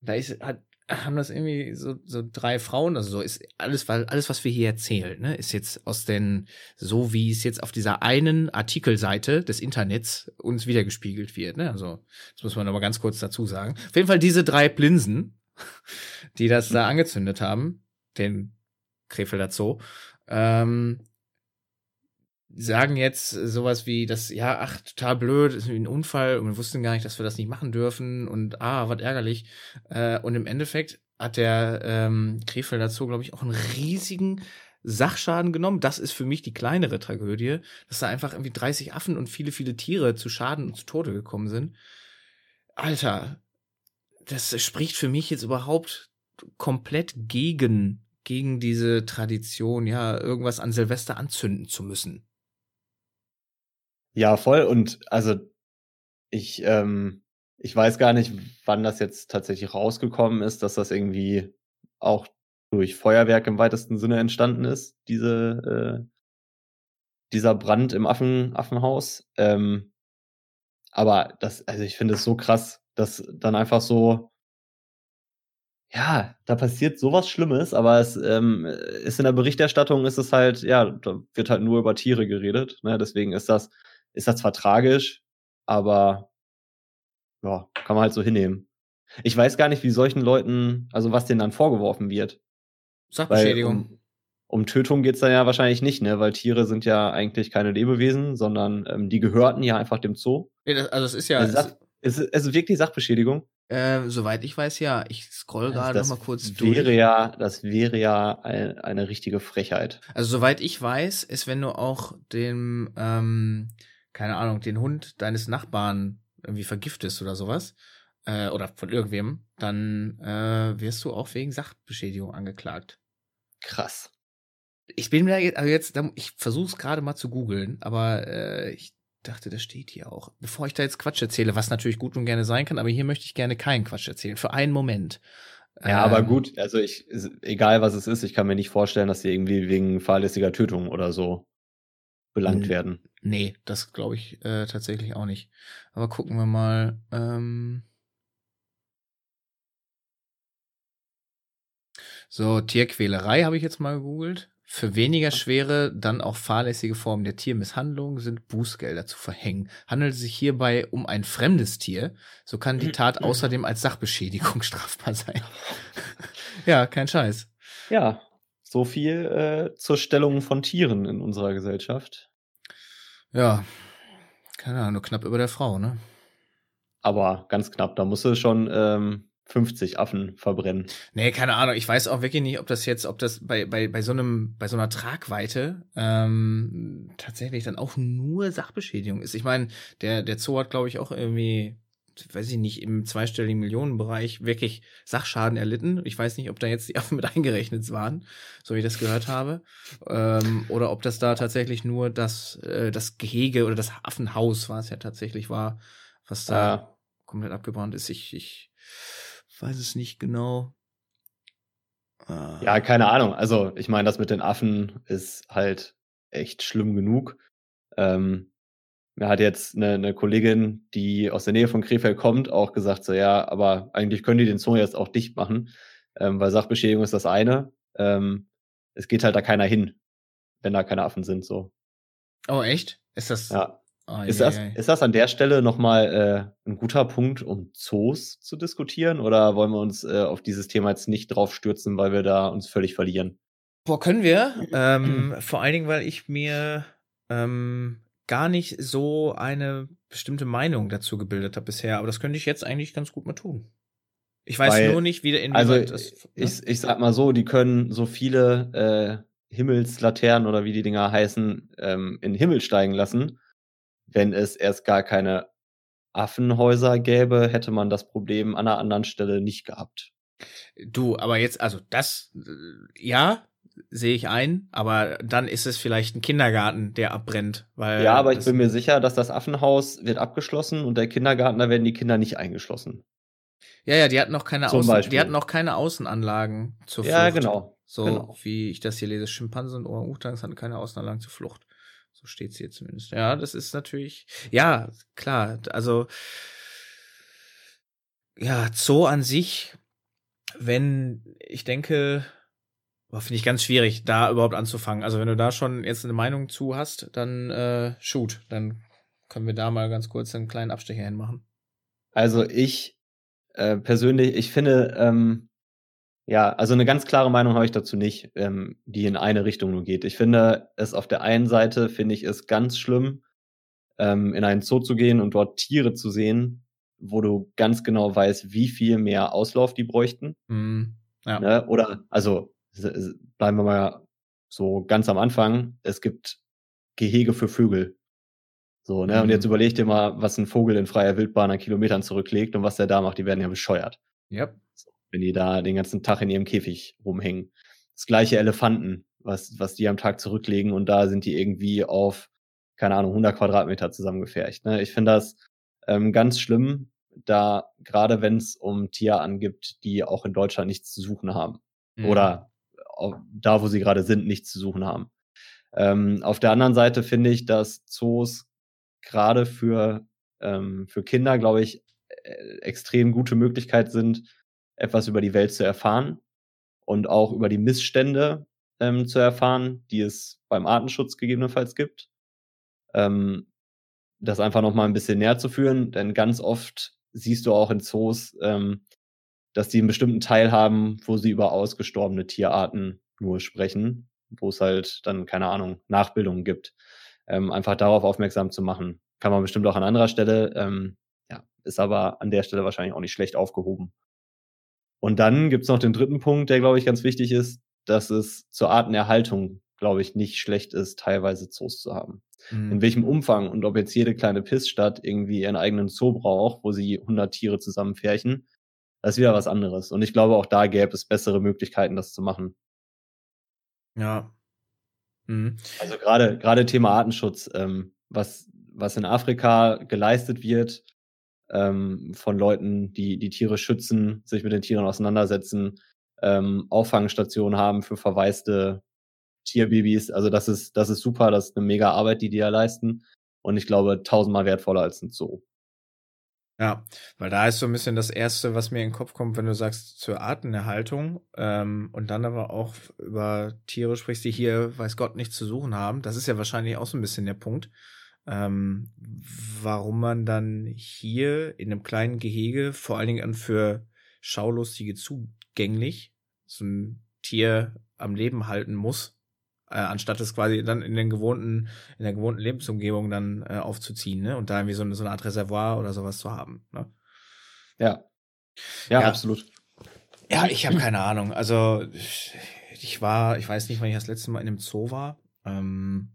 Da ist, hat, haben das irgendwie so, so drei Frauen, also so ist alles, weil alles, was wir hier erzählen, ne, ist jetzt aus den, so wie es jetzt auf dieser einen Artikelseite des Internets uns wiedergespiegelt wird, ne, also, das muss man aber ganz kurz dazu sagen. Auf jeden Fall diese drei Blinsen, die das da angezündet haben, den Krefelder Zoo, ähm, sagen jetzt sowas wie, das, ja, ach, total blöd, ist ein Unfall und wir wussten gar nicht, dass wir das nicht machen dürfen und ah, was ärgerlich. Äh, und im Endeffekt hat der ähm, Krefeld dazu, glaube ich, auch einen riesigen Sachschaden genommen. Das ist für mich die kleinere Tragödie, dass da einfach irgendwie 30 Affen und viele, viele Tiere zu Schaden und zu Tode gekommen sind. Alter, das spricht für mich jetzt überhaupt komplett gegen, gegen diese Tradition, ja, irgendwas an Silvester anzünden zu müssen. Ja, voll. Und also ich, ähm, ich weiß gar nicht, wann das jetzt tatsächlich rausgekommen ist, dass das irgendwie auch durch Feuerwerk im weitesten Sinne entstanden ist, diese, äh, dieser Brand im Affen, Affenhaus. Ähm, aber das, also ich finde es so krass, dass dann einfach so, ja, da passiert sowas Schlimmes, aber es ähm, ist in der Berichterstattung ist es halt, ja, da wird halt nur über Tiere geredet. Ne? Deswegen ist das, ist das zwar tragisch, aber ja, kann man halt so hinnehmen. Ich weiß gar nicht, wie solchen Leuten, also was denen dann vorgeworfen wird. Sachbeschädigung. Um, um Tötung geht's dann ja wahrscheinlich nicht, ne? Weil Tiere sind ja eigentlich keine Lebewesen, sondern ähm, die gehörten ja einfach dem Zoo. Ja, das, also es ist ja. Also Sach, ist, ist es wirklich Sachbeschädigung? Äh, soweit ich weiß, ja. Ich scroll also gerade noch mal kurz durch. Wäre ja, das wäre ja ein, eine richtige Frechheit. Also soweit ich weiß, ist, wenn du auch dem ähm, keine Ahnung, den Hund deines Nachbarn irgendwie vergiftest oder sowas, äh, oder von irgendwem, dann äh, wirst du auch wegen Sachbeschädigung angeklagt. Krass. Ich bin mir jetzt, also jetzt, ich versuche es gerade mal zu googeln, aber äh, ich dachte, das steht hier auch. Bevor ich da jetzt Quatsch erzähle, was natürlich gut und gerne sein kann, aber hier möchte ich gerne keinen Quatsch erzählen, für einen Moment. Ja, ähm, aber gut, also ich, egal was es ist, ich kann mir nicht vorstellen, dass sie irgendwie wegen fahrlässiger Tötung oder so belangt werden. Nee, das glaube ich äh, tatsächlich auch nicht. Aber gucken wir mal. Ähm so, Tierquälerei habe ich jetzt mal gegoogelt. Für weniger schwere, dann auch fahrlässige Formen der Tiermisshandlung sind Bußgelder zu verhängen. Handelt es sich hierbei um ein fremdes Tier, so kann die Tat außerdem als Sachbeschädigung strafbar sein. ja, kein Scheiß. Ja, so viel äh, zur Stellung von Tieren in unserer Gesellschaft. Ja, keine Ahnung, nur knapp über der Frau, ne? Aber ganz knapp, da musst du schon ähm, 50 Affen verbrennen. Nee, keine Ahnung. Ich weiß auch wirklich nicht, ob das jetzt, ob das bei, bei, bei so einem, bei so einer Tragweite ähm, tatsächlich dann auch nur Sachbeschädigung ist. Ich meine, der, der Zoo hat, glaube ich, auch irgendwie weiß ich nicht, im zweistelligen Millionenbereich wirklich Sachschaden erlitten. Ich weiß nicht, ob da jetzt die Affen mit eingerechnet waren, so wie ich das gehört habe. Ähm, oder ob das da tatsächlich nur das, äh, das Gehege oder das Affenhaus, was ja tatsächlich war, was da ja. komplett abgebrannt ist. Ich, ich weiß es nicht genau. Äh, ja, keine Ahnung. Also, ich meine, das mit den Affen ist halt echt schlimm genug. Ähm, mir hat jetzt eine, eine Kollegin, die aus der Nähe von Krefeld kommt, auch gesagt, so ja, aber eigentlich können die den Zoo jetzt auch dicht machen, ähm, weil Sachbeschädigung ist das eine. Ähm, es geht halt da keiner hin, wenn da keine Affen sind, so. Oh, echt? Ist das? Ja. Oh, ist, das, ist das an der Stelle nochmal äh, ein guter Punkt, um Zoos zu diskutieren? Oder wollen wir uns äh, auf dieses Thema jetzt nicht drauf stürzen, weil wir da uns völlig verlieren? Boah, können wir. ähm, vor allen Dingen, weil ich mir ähm, gar nicht so eine bestimmte Meinung dazu gebildet habe bisher, aber das könnte ich jetzt eigentlich ganz gut mal tun. Ich weiß Weil, nur nicht, wie in Also das, ne? ich, ich sag mal so, die können so viele äh, Himmelslaternen oder wie die Dinger heißen, ähm, in den Himmel steigen lassen. Wenn es erst gar keine Affenhäuser gäbe, hätte man das Problem an einer anderen Stelle nicht gehabt. Du, aber jetzt, also das, äh, ja, sehe ich ein, aber dann ist es vielleicht ein Kindergarten, der abbrennt. Weil ja, aber ich bin mir sicher, dass das Affenhaus wird abgeschlossen und der Kindergarten, da werden die Kinder nicht eingeschlossen. Ja, ja, die hatten noch keine, Außen, die hatten noch keine Außenanlagen zur Flucht. Ja, genau. So genau. wie ich das hier lese, Schimpansen und Orang-Utans hatten keine Außenanlagen zur Flucht. So steht es hier zumindest. Ja, das ist natürlich, ja, klar, also ja, Zoo an sich, wenn ich denke, Finde ich ganz schwierig, da überhaupt anzufangen. Also wenn du da schon jetzt eine Meinung zu hast, dann äh, shoot. Dann können wir da mal ganz kurz einen kleinen Abstecher hinmachen. Also ich äh, persönlich, ich finde, ähm, Ja, also eine ganz klare Meinung habe ich dazu nicht, ähm, die in eine Richtung nur geht. Ich finde es auf der einen Seite, finde ich es ganz schlimm, ähm, in einen Zoo zu gehen und dort Tiere zu sehen, wo du ganz genau weißt, wie viel mehr Auslauf die bräuchten. Mm, ja. ne? Oder, also bleiben wir mal so ganz am Anfang, es gibt Gehege für Vögel. So, ne? Mhm. Und jetzt mhm. überleg dir mal, was ein Vogel in freier Wildbahn an Kilometern zurücklegt und was der da macht, die werden ja bescheuert. Yep. So, wenn die da den ganzen Tag in ihrem Käfig rumhängen. Das gleiche Elefanten, was, was die am Tag zurücklegen und da sind die irgendwie auf, keine Ahnung, 100 Quadratmeter zusammengefercht. Ne? Ich finde das ähm, ganz schlimm, da gerade wenn es um Tierarten gibt, die auch in Deutschland nichts zu suchen haben. Mhm. Oder da, wo sie gerade sind, nichts zu suchen haben. Ähm, auf der anderen Seite finde ich, dass Zoos gerade für, ähm, für Kinder, glaube ich, äh, extrem gute Möglichkeit sind, etwas über die Welt zu erfahren und auch über die Missstände ähm, zu erfahren, die es beim Artenschutz gegebenenfalls gibt. Ähm, das einfach noch mal ein bisschen näher zu führen, denn ganz oft siehst du auch in Zoos, ähm, dass die einen bestimmten Teil haben, wo sie über ausgestorbene Tierarten nur sprechen, wo es halt dann, keine Ahnung, Nachbildungen gibt ähm, einfach darauf aufmerksam zu machen. Kann man bestimmt auch an anderer Stelle, ähm, ja, ist aber an der Stelle wahrscheinlich auch nicht schlecht aufgehoben. Und dann gibt's noch den dritten Punkt, der, glaube ich, ganz wichtig ist, dass es zur Artenerhaltung, glaube ich, nicht schlecht ist, teilweise Zoos zu haben. Mhm. In welchem Umfang und ob jetzt jede kleine Pissstadt irgendwie ihren eigenen Zoo braucht, wo sie 100 Tiere zusammenfärchen, das ist wieder was anderes. Und ich glaube, auch da gäbe es bessere Möglichkeiten, das zu machen. Ja, Mhm. Also gerade gerade Thema Artenschutz, ähm, was was in Afrika geleistet wird ähm, von Leuten, die die Tiere schützen, sich mit den Tieren auseinandersetzen, ähm, Auffangstationen haben für verwaiste Tierbabys. Also das ist das ist super, das ist eine mega Arbeit, die die ja leisten. Und ich glaube tausendmal wertvoller als ein Zoo. Ja, weil da ist so ein bisschen das Erste, was mir in den Kopf kommt, wenn du sagst zur Artenerhaltung ähm, und dann aber auch über Tiere sprichst, die hier, weiß Gott, nichts zu suchen haben. Das ist ja wahrscheinlich auch so ein bisschen der Punkt, ähm, warum man dann hier in einem kleinen Gehege, vor allen Dingen für Schaulustige zugänglich, so ein Tier am Leben halten muss, äh, anstatt es quasi dann in den gewohnten, in der gewohnten Lebensumgebung dann äh, aufzuziehen, ne? Und da irgendwie so, eine, so eine Art Reservoir oder sowas zu haben. Ne? Ja. ja. Ja, absolut. Ja, ich habe keine Ahnung. Also ich war, ich weiß nicht, wann ich das letzte Mal in einem Zoo war. Ähm,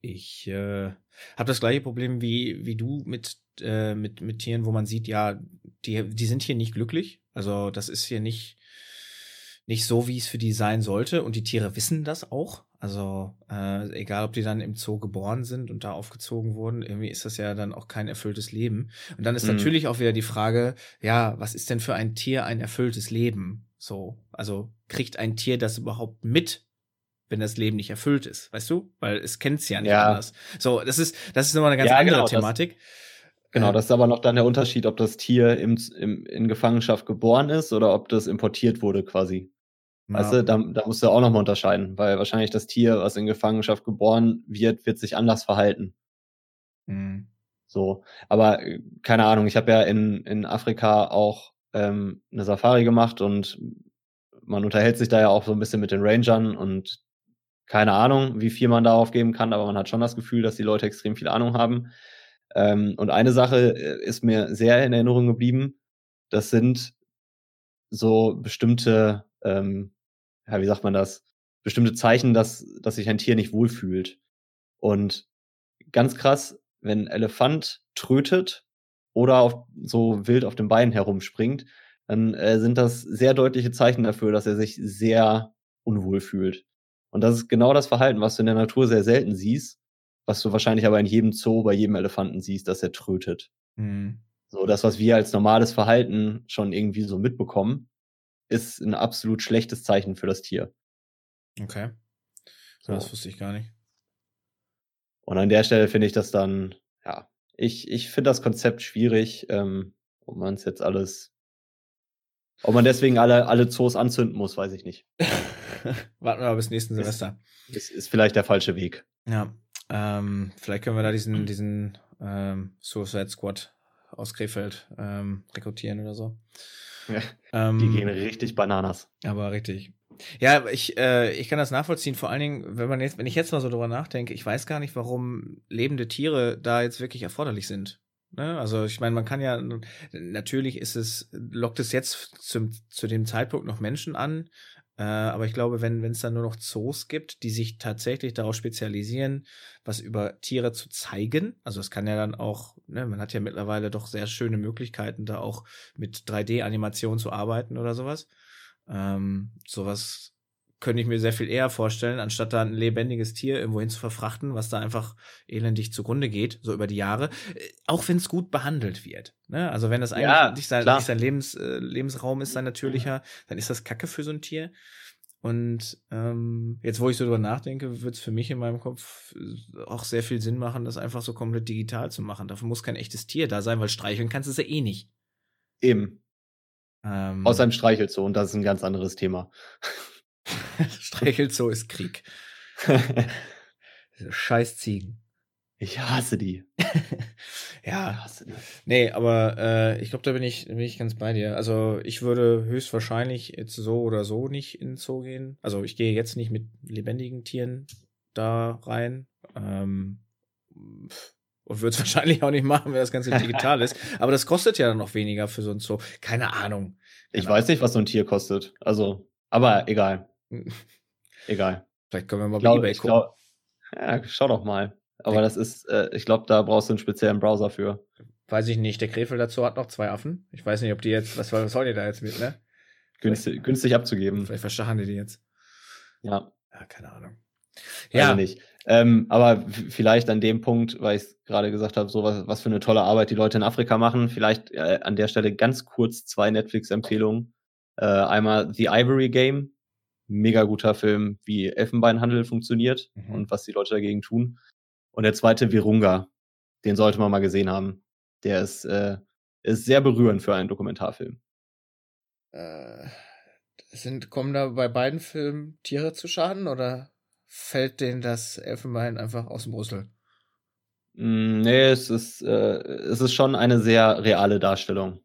ich äh, habe das gleiche Problem wie, wie du mit, äh, mit, mit Tieren, wo man sieht, ja, die, die sind hier nicht glücklich. Also das ist hier nicht, nicht so, wie es für die sein sollte. Und die Tiere wissen das auch. Also äh, egal, ob die dann im Zoo geboren sind und da aufgezogen wurden, irgendwie ist das ja dann auch kein erfülltes Leben. Und dann ist mhm. natürlich auch wieder die Frage, ja, was ist denn für ein Tier ein erfülltes Leben? So, also kriegt ein Tier das überhaupt mit, wenn das Leben nicht erfüllt ist, weißt du? Weil es kennt's ja nicht ja. anders. So, das ist, das ist nochmal eine ganz ja, andere genau, Thematik. Das, genau, das ist aber noch dann der Unterschied, ob das Tier im, im, in Gefangenschaft geboren ist oder ob das importiert wurde quasi. Ja. Weißt du, da, da musst du auch nochmal unterscheiden, weil wahrscheinlich das Tier, was in Gefangenschaft geboren wird, wird sich anders verhalten. Mhm. So, aber äh, keine Ahnung, ich habe ja in, in Afrika auch ähm, eine Safari gemacht und man unterhält sich da ja auch so ein bisschen mit den Rangern und keine Ahnung, wie viel man darauf geben kann, aber man hat schon das Gefühl, dass die Leute extrem viel Ahnung haben. Ähm, und eine Sache äh, ist mir sehr in Erinnerung geblieben. Das sind so bestimmte ähm, ja, wie sagt man das, bestimmte Zeichen, dass, dass sich ein Tier nicht wohlfühlt. Und ganz krass, wenn ein Elefant trötet oder auf, so wild auf dem Bein herumspringt, dann äh, sind das sehr deutliche Zeichen dafür, dass er sich sehr unwohl fühlt. Und das ist genau das Verhalten, was du in der Natur sehr selten siehst, was du wahrscheinlich aber in jedem Zoo bei jedem Elefanten siehst, dass er trötet. Mhm. So, das, was wir als normales Verhalten schon irgendwie so mitbekommen, ist ein absolut schlechtes Zeichen für das Tier. Okay. So. Das wusste ich gar nicht. Und an der Stelle finde ich das dann, ja, ich, ich finde das Konzept schwierig, ähm, ob man es jetzt alles, ob man deswegen alle, alle Zoos anzünden muss, weiß ich nicht. Warten wir mal bis nächsten Semester. Ist, ist vielleicht der falsche Weg. Ja, ähm, vielleicht können wir da diesen, diesen ähm, Suicide Squad aus Krefeld ähm, rekrutieren oder so. Ja, ähm, die gehen richtig Bananas. Aber richtig. Ja, ich, äh, ich kann das nachvollziehen, vor allen Dingen, wenn man jetzt, wenn ich jetzt mal so drüber nachdenke, ich weiß gar nicht, warum lebende Tiere da jetzt wirklich erforderlich sind. Ne? Also ich meine, man kann ja, natürlich ist es, lockt es jetzt zum, zu dem Zeitpunkt noch Menschen an, äh, aber ich glaube, wenn es dann nur noch Zoos gibt, die sich tatsächlich darauf spezialisieren, was über Tiere zu zeigen, also es kann ja dann auch, ne, man hat ja mittlerweile doch sehr schöne Möglichkeiten, da auch mit 3D-Animation zu arbeiten oder sowas. Ähm, sowas könnte ich mir sehr viel eher vorstellen, anstatt da ein lebendiges Tier irgendwo hin zu verfrachten, was da einfach elendig zugrunde geht, so über die Jahre. Äh, auch wenn es gut behandelt wird. Ne? Also wenn das eigentlich ja, nicht sein, nicht sein Lebens, äh, Lebensraum ist, sein natürlicher, dann ist das Kacke für so ein Tier. Und ähm, jetzt, wo ich so drüber nachdenke, wird es für mich in meinem Kopf äh, auch sehr viel Sinn machen, das einfach so komplett digital zu machen. Dafür muss kein echtes Tier da sein, weil streicheln kannst du es ja eh nicht. Eben. Ähm, Außer im Streichelzoo, und das ist ein ganz anderes Thema. Streichelzoo ist Krieg. Scheiß Ziegen. Ich hasse die. ja. Ich hasse die. Nee, aber äh, ich glaube, da bin ich, bin ich ganz bei dir. Also ich würde höchstwahrscheinlich jetzt so oder so nicht in den Zoo gehen. Also ich gehe jetzt nicht mit lebendigen Tieren da rein. Ähm, und würde es wahrscheinlich auch nicht machen, wenn das Ganze digital ist. Aber das kostet ja dann noch weniger für so ein Zoo. Keine Ahnung. Keine ich weiß nicht, was so ein Tier kostet. Also, aber egal. Egal. Vielleicht können wir mal glaub, bei eBay gucken. Glaub, ja, schau doch mal. Aber das ist, äh, ich glaube, da brauchst du einen speziellen Browser für. Weiß ich nicht. Der Krefel dazu hat noch zwei Affen. Ich weiß nicht, ob die jetzt, was, was sollen die da jetzt mit, ne? Günstig, günstig abzugeben. Vielleicht verstachen die die jetzt. Ja. Ja, keine Ahnung. Ja. Also nicht. Ähm, aber vielleicht an dem Punkt, weil ich gerade gesagt habe, so was, was für eine tolle Arbeit die Leute in Afrika machen, vielleicht äh, an der Stelle ganz kurz zwei Netflix-Empfehlungen. Äh, einmal The Ivory Game, mega guter Film, wie Elfenbeinhandel funktioniert mhm. und was die Leute dagegen tun. Und der zweite Virunga, den sollte man mal gesehen haben. Der ist, äh, ist sehr berührend für einen Dokumentarfilm. Äh, sind, kommen da bei beiden Filmen Tiere zu Schaden oder fällt denen das Elfenbein einfach aus dem Rüssel? Mm, nee, es ist, äh, es ist schon eine sehr reale Darstellung.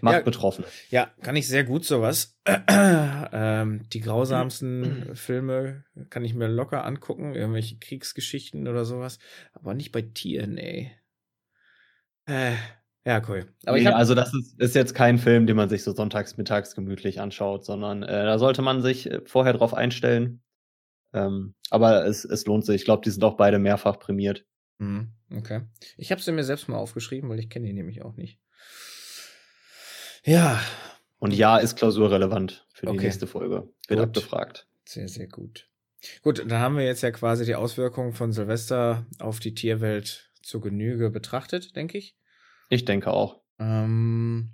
Macht ja, betroffen. Ja, kann ich sehr gut sowas. ähm, die grausamsten Filme kann ich mir locker angucken, irgendwelche Kriegsgeschichten oder sowas, aber nicht bei Tieren, ey. Äh, ja, cool. Aber nee, ich hab, also das ist, ist, jetzt kein Film, den man sich so sonntags mittags gemütlich anschaut, sondern äh, da sollte man sich äh, vorher drauf einstellen. Ähm, aber es, es lohnt sich. Ich glaube, die sind auch beide mehrfach prämiert. Mhm, okay. Ich habe sie mir selbst mal aufgeschrieben, weil ich kenne die nämlich auch nicht. Ja. Und ja ist klausurrelevant für die okay. nächste Folge. Wird gut. abgefragt. Sehr, sehr gut. Gut, dann haben wir jetzt ja quasi die Auswirkungen von Silvester auf die Tierwelt zur Genüge betrachtet, denke ich. Ich denke auch. Ähm,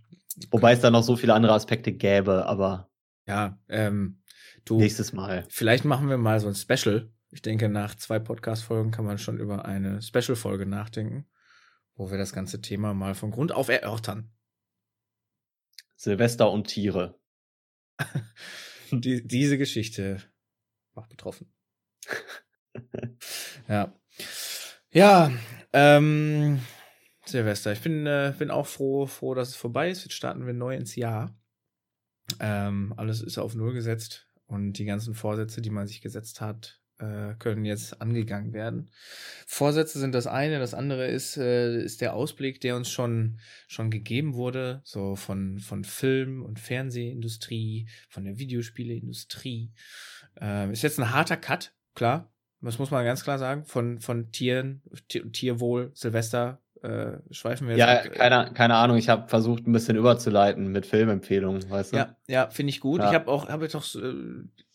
Wobei es da noch so viele andere Aspekte gäbe, aber. Ja, ähm, du. Nächstes Mal. Vielleicht machen wir mal so ein Special. Ich denke, nach zwei Podcast-Folgen kann man schon über eine Special-Folge nachdenken, wo wir das ganze Thema mal von Grund auf erörtern. Silvester und Tiere. Die, diese Geschichte macht betroffen. ja. Ja, ähm, Silvester. Ich bin, äh, bin auch froh, froh, dass es vorbei ist. Jetzt starten wir neu ins Jahr. Ähm, alles ist auf Null gesetzt und die ganzen Vorsätze, die man sich gesetzt hat, äh, können jetzt angegangen werden. Vorsätze sind das eine, das andere ist, äh, ist der Ausblick, der uns schon, schon gegeben wurde, so von, von Film- und Fernsehindustrie, von der Videospieleindustrie. Äh, ist jetzt ein harter Cut, klar. Das muss man ganz klar sagen, von, von Tieren, Tierwohl, Silvester, äh, schweifen wir Ja, keine, keine Ahnung, ich habe versucht, ein bisschen überzuleiten mit Filmempfehlungen, weißt du? Ja, ja finde ich gut. Ja. Ich habe auch, habe doch, äh,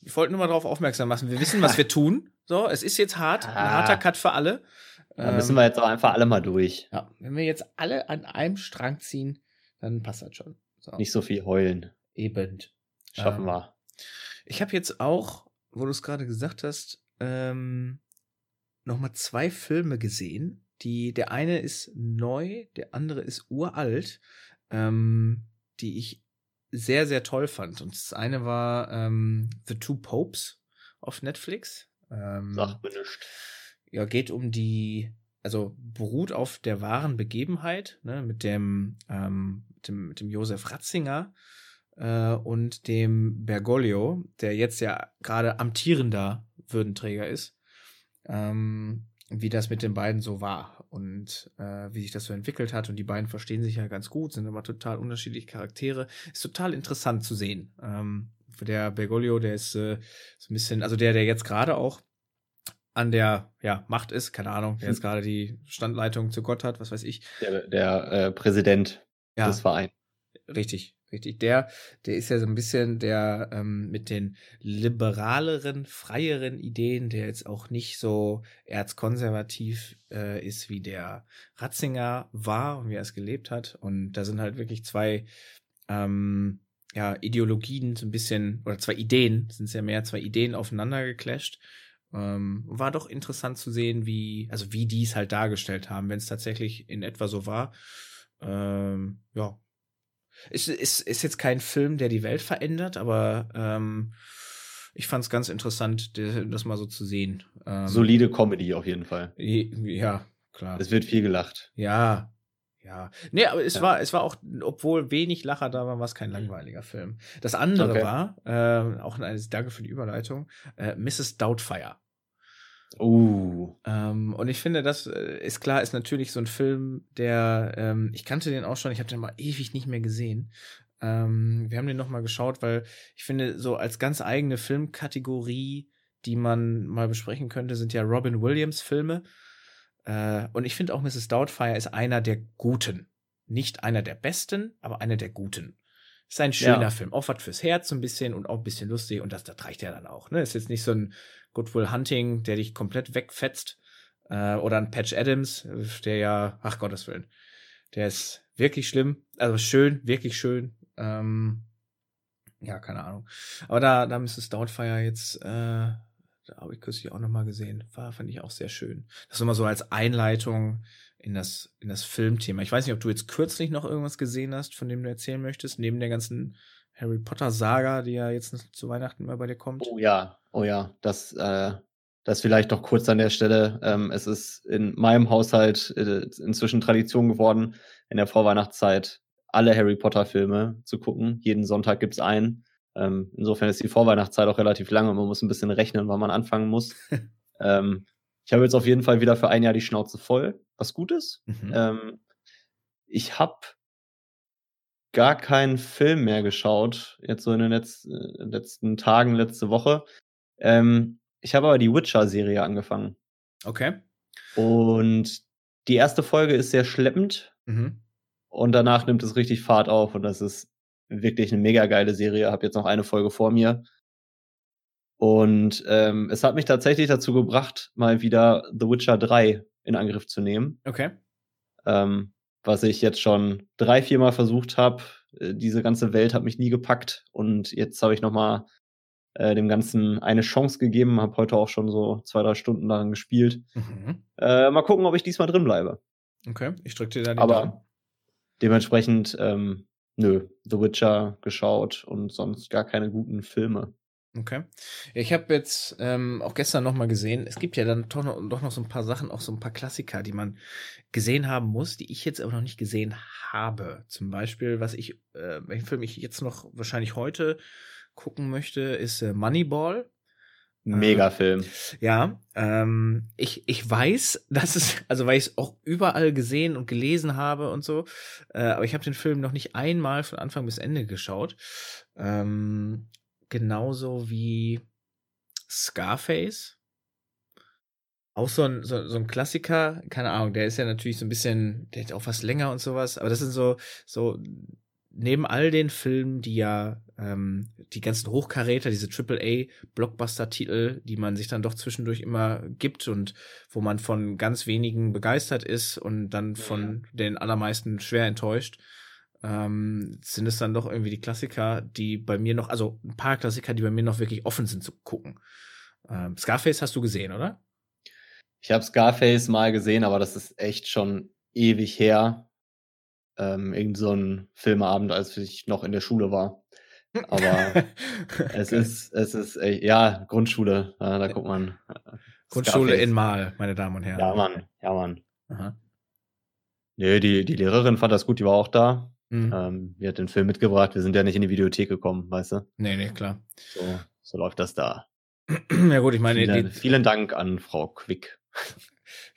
ich wollte nur mal darauf aufmerksam machen. Wir wissen, was wir tun. So, es ist jetzt hart, ah. ein harter Cut für alle. Da müssen wir jetzt auch einfach alle mal durch. Ja, wenn wir jetzt alle an einem Strang ziehen, dann passt das schon. So. Nicht so viel heulen. Eben. Schaffen ähm, wir. Ich habe jetzt auch, wo du es gerade gesagt hast, ähm, noch mal zwei Filme gesehen, die, der eine ist neu, der andere ist uralt, ähm, die ich sehr, sehr toll fand. Und das eine war ähm, The Two Popes auf Netflix. Ähm, Sag mir nicht. Ja, geht um die also beruht auf der wahren Begebenheit, ne, mit dem, ähm, mit dem, mit dem Josef Ratzinger äh, und dem Bergoglio, der jetzt ja gerade amtierender Würdenträger ist, ähm, wie das mit den beiden so war und äh, wie sich das so entwickelt hat. Und die beiden verstehen sich ja ganz gut, sind aber total unterschiedliche Charaktere. Ist total interessant zu sehen. Ähm, der Bergoglio, der ist äh, so ein bisschen, also der, der jetzt gerade auch an der ja, Macht ist, keine Ahnung, der jetzt gerade die Standleitung zu Gott hat, was weiß ich. Der, der äh, Präsident ja, des Vereins. Richtig, richtig. Der, der ist ja so ein bisschen der ähm, mit den liberaleren, freieren Ideen, der jetzt auch nicht so erzkonservativ äh, ist, wie der Ratzinger war und wie er es gelebt hat. Und da sind halt wirklich zwei ähm, ja, Ideologien so ein bisschen, oder zwei Ideen, sind es ja mehr, zwei Ideen aufeinander geclasht. Ähm, war doch interessant zu sehen, wie, also wie die es halt dargestellt haben, wenn es tatsächlich in etwa so war. Ähm, ja. Ist, ist, ist jetzt kein Film, der die Welt verändert, aber ähm, ich fand es ganz interessant, das mal so zu sehen. Ähm, Solide Comedy auf jeden Fall. Ja, klar. Es wird viel gelacht. Ja, ja, nee, aber es ja. war, es war auch, obwohl wenig Lacher da war, war es kein mhm. langweiliger Film. Das andere okay. war, äh, auch ein Danke für die Überleitung, äh, Mrs. Doubtfire. Uh. Ähm, und ich finde, das äh, ist klar, ist natürlich so ein Film, der, ähm, ich kannte den auch schon, ich habe den mal ewig nicht mehr gesehen. Ähm, wir haben den noch mal geschaut, weil ich finde, so als ganz eigene Filmkategorie, die man mal besprechen könnte, sind ja Robin Williams Filme. Äh, und ich finde auch Mrs. Doubtfire ist einer der guten. Nicht einer der besten, aber einer der guten. Ist ein schöner ja. Film. Auch was fürs Herz so ein bisschen und auch ein bisschen lustig. Und das, das reicht ja dann auch. Ne? Ist jetzt nicht so ein Good Will Hunting, der dich komplett wegfetzt. Äh, oder ein Patch Adams, der ja, ach Gottes Willen, der ist wirklich schlimm. Also schön, wirklich schön. Ähm, ja, keine Ahnung. Aber da, da Mrs. Doubtfire jetzt äh, da habe ich kürzlich auch nochmal gesehen. War, fand ich auch sehr schön. Das ist immer so als Einleitung in das, in das Filmthema. Ich weiß nicht, ob du jetzt kürzlich noch irgendwas gesehen hast, von dem du erzählen möchtest, neben der ganzen Harry Potter Saga, die ja jetzt zu Weihnachten mal bei dir kommt. Oh ja, oh ja, das, äh, das vielleicht doch kurz an der Stelle. Ähm, es ist in meinem Haushalt äh, inzwischen Tradition geworden, in der Vorweihnachtszeit alle Harry Potter Filme zu gucken. Jeden Sonntag gibt's einen. Ähm, insofern ist die Vorweihnachtszeit auch relativ lange und man muss ein bisschen rechnen, wann man anfangen muss. ähm, ich habe jetzt auf jeden Fall wieder für ein Jahr die Schnauze voll, was gut ist. Mhm. Ähm, ich habe gar keinen Film mehr geschaut, jetzt so in den Letz äh, letzten Tagen, letzte Woche. Ähm, ich habe aber die Witcher-Serie angefangen. Okay. Und die erste Folge ist sehr schleppend. Mhm. Und danach nimmt es richtig Fahrt auf und das ist wirklich eine mega geile Serie. Habe jetzt noch eine Folge vor mir. Und ähm, es hat mich tatsächlich dazu gebracht, mal wieder The Witcher 3 in Angriff zu nehmen. Okay. Ähm, was ich jetzt schon drei, vier Mal versucht habe. Äh, diese ganze Welt hat mich nie gepackt. Und jetzt habe ich noch mal äh, dem Ganzen eine Chance gegeben. Habe heute auch schon so zwei, drei Stunden daran gespielt. Mhm. Äh, mal gucken, ob ich diesmal drin bleibe. Okay, ich drücke dir da den Aber Daumen. dementsprechend ähm, Nö, The Witcher geschaut und sonst gar keine guten Filme. Okay. Ich habe jetzt ähm, auch gestern noch mal gesehen, es gibt ja dann doch noch, doch noch so ein paar Sachen, auch so ein paar Klassiker, die man gesehen haben muss, die ich jetzt aber noch nicht gesehen habe. Zum Beispiel, was ich, äh, welchen Film ich jetzt noch wahrscheinlich heute gucken möchte, ist äh, Moneyball. Megafilm. Ja, ähm, ich, ich weiß, dass es, also weil ich es auch überall gesehen und gelesen habe und so, äh, aber ich habe den Film noch nicht einmal von Anfang bis Ende geschaut. Ähm, genauso wie Scarface. Auch so ein, so, so ein Klassiker, keine Ahnung, der ist ja natürlich so ein bisschen, der hat auch was länger und sowas, aber das sind so, so neben all den Filmen, die ja ähm, die ganzen Hochkaräter, diese AAA-Blockbuster-Titel, die man sich dann doch zwischendurch immer gibt und wo man von ganz wenigen begeistert ist und dann von ja. den allermeisten schwer enttäuscht, ähm, sind es dann doch irgendwie die Klassiker, die bei mir noch, also ein paar Klassiker, die bei mir noch wirklich offen sind zu gucken. Ähm, Scarface hast du gesehen, oder? Ich habe Scarface mal gesehen, aber das ist echt schon ewig her ähm, irgend so ein Filmeabend, als ich noch in der Schule war. Aber es ist, es ist, äh, ja, Grundschule, ja, da guckt man. Grundschule Scarface. in Mal, meine Damen und Herren. Ja, Mann, ja, Mann. Aha. Nee, die, die Lehrerin fand das gut, die war auch da. Mhm. Ähm, die hat den Film mitgebracht. Wir sind ja nicht in die Videothek gekommen, weißt du? Nee, nee, klar. So, so läuft das da. ja gut, ich meine, vielen, die, vielen Dank an Frau Quick.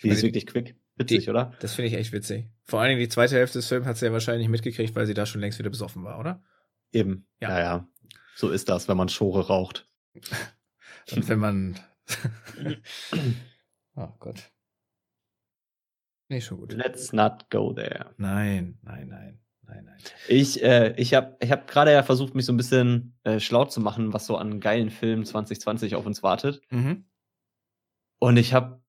Die ist wirklich quick. Witzig, die, oder? Das finde ich echt witzig. Vor allen Dingen die zweite Hälfte des Films hat sie ja wahrscheinlich mitgekriegt, weil sie da schon längst wieder besoffen war, oder? Eben. Ja, ja. ja. So ist das, wenn man Schore raucht. Und wenn man. oh Gott. Nee, schon gut. Let's not go there. Nein, nein, nein. Nein, nein. Ich, äh, ich habe ich hab gerade ja versucht, mich so ein bisschen äh, schlau zu machen, was so an geilen Filmen 2020 auf uns wartet. Mhm. Und ich habe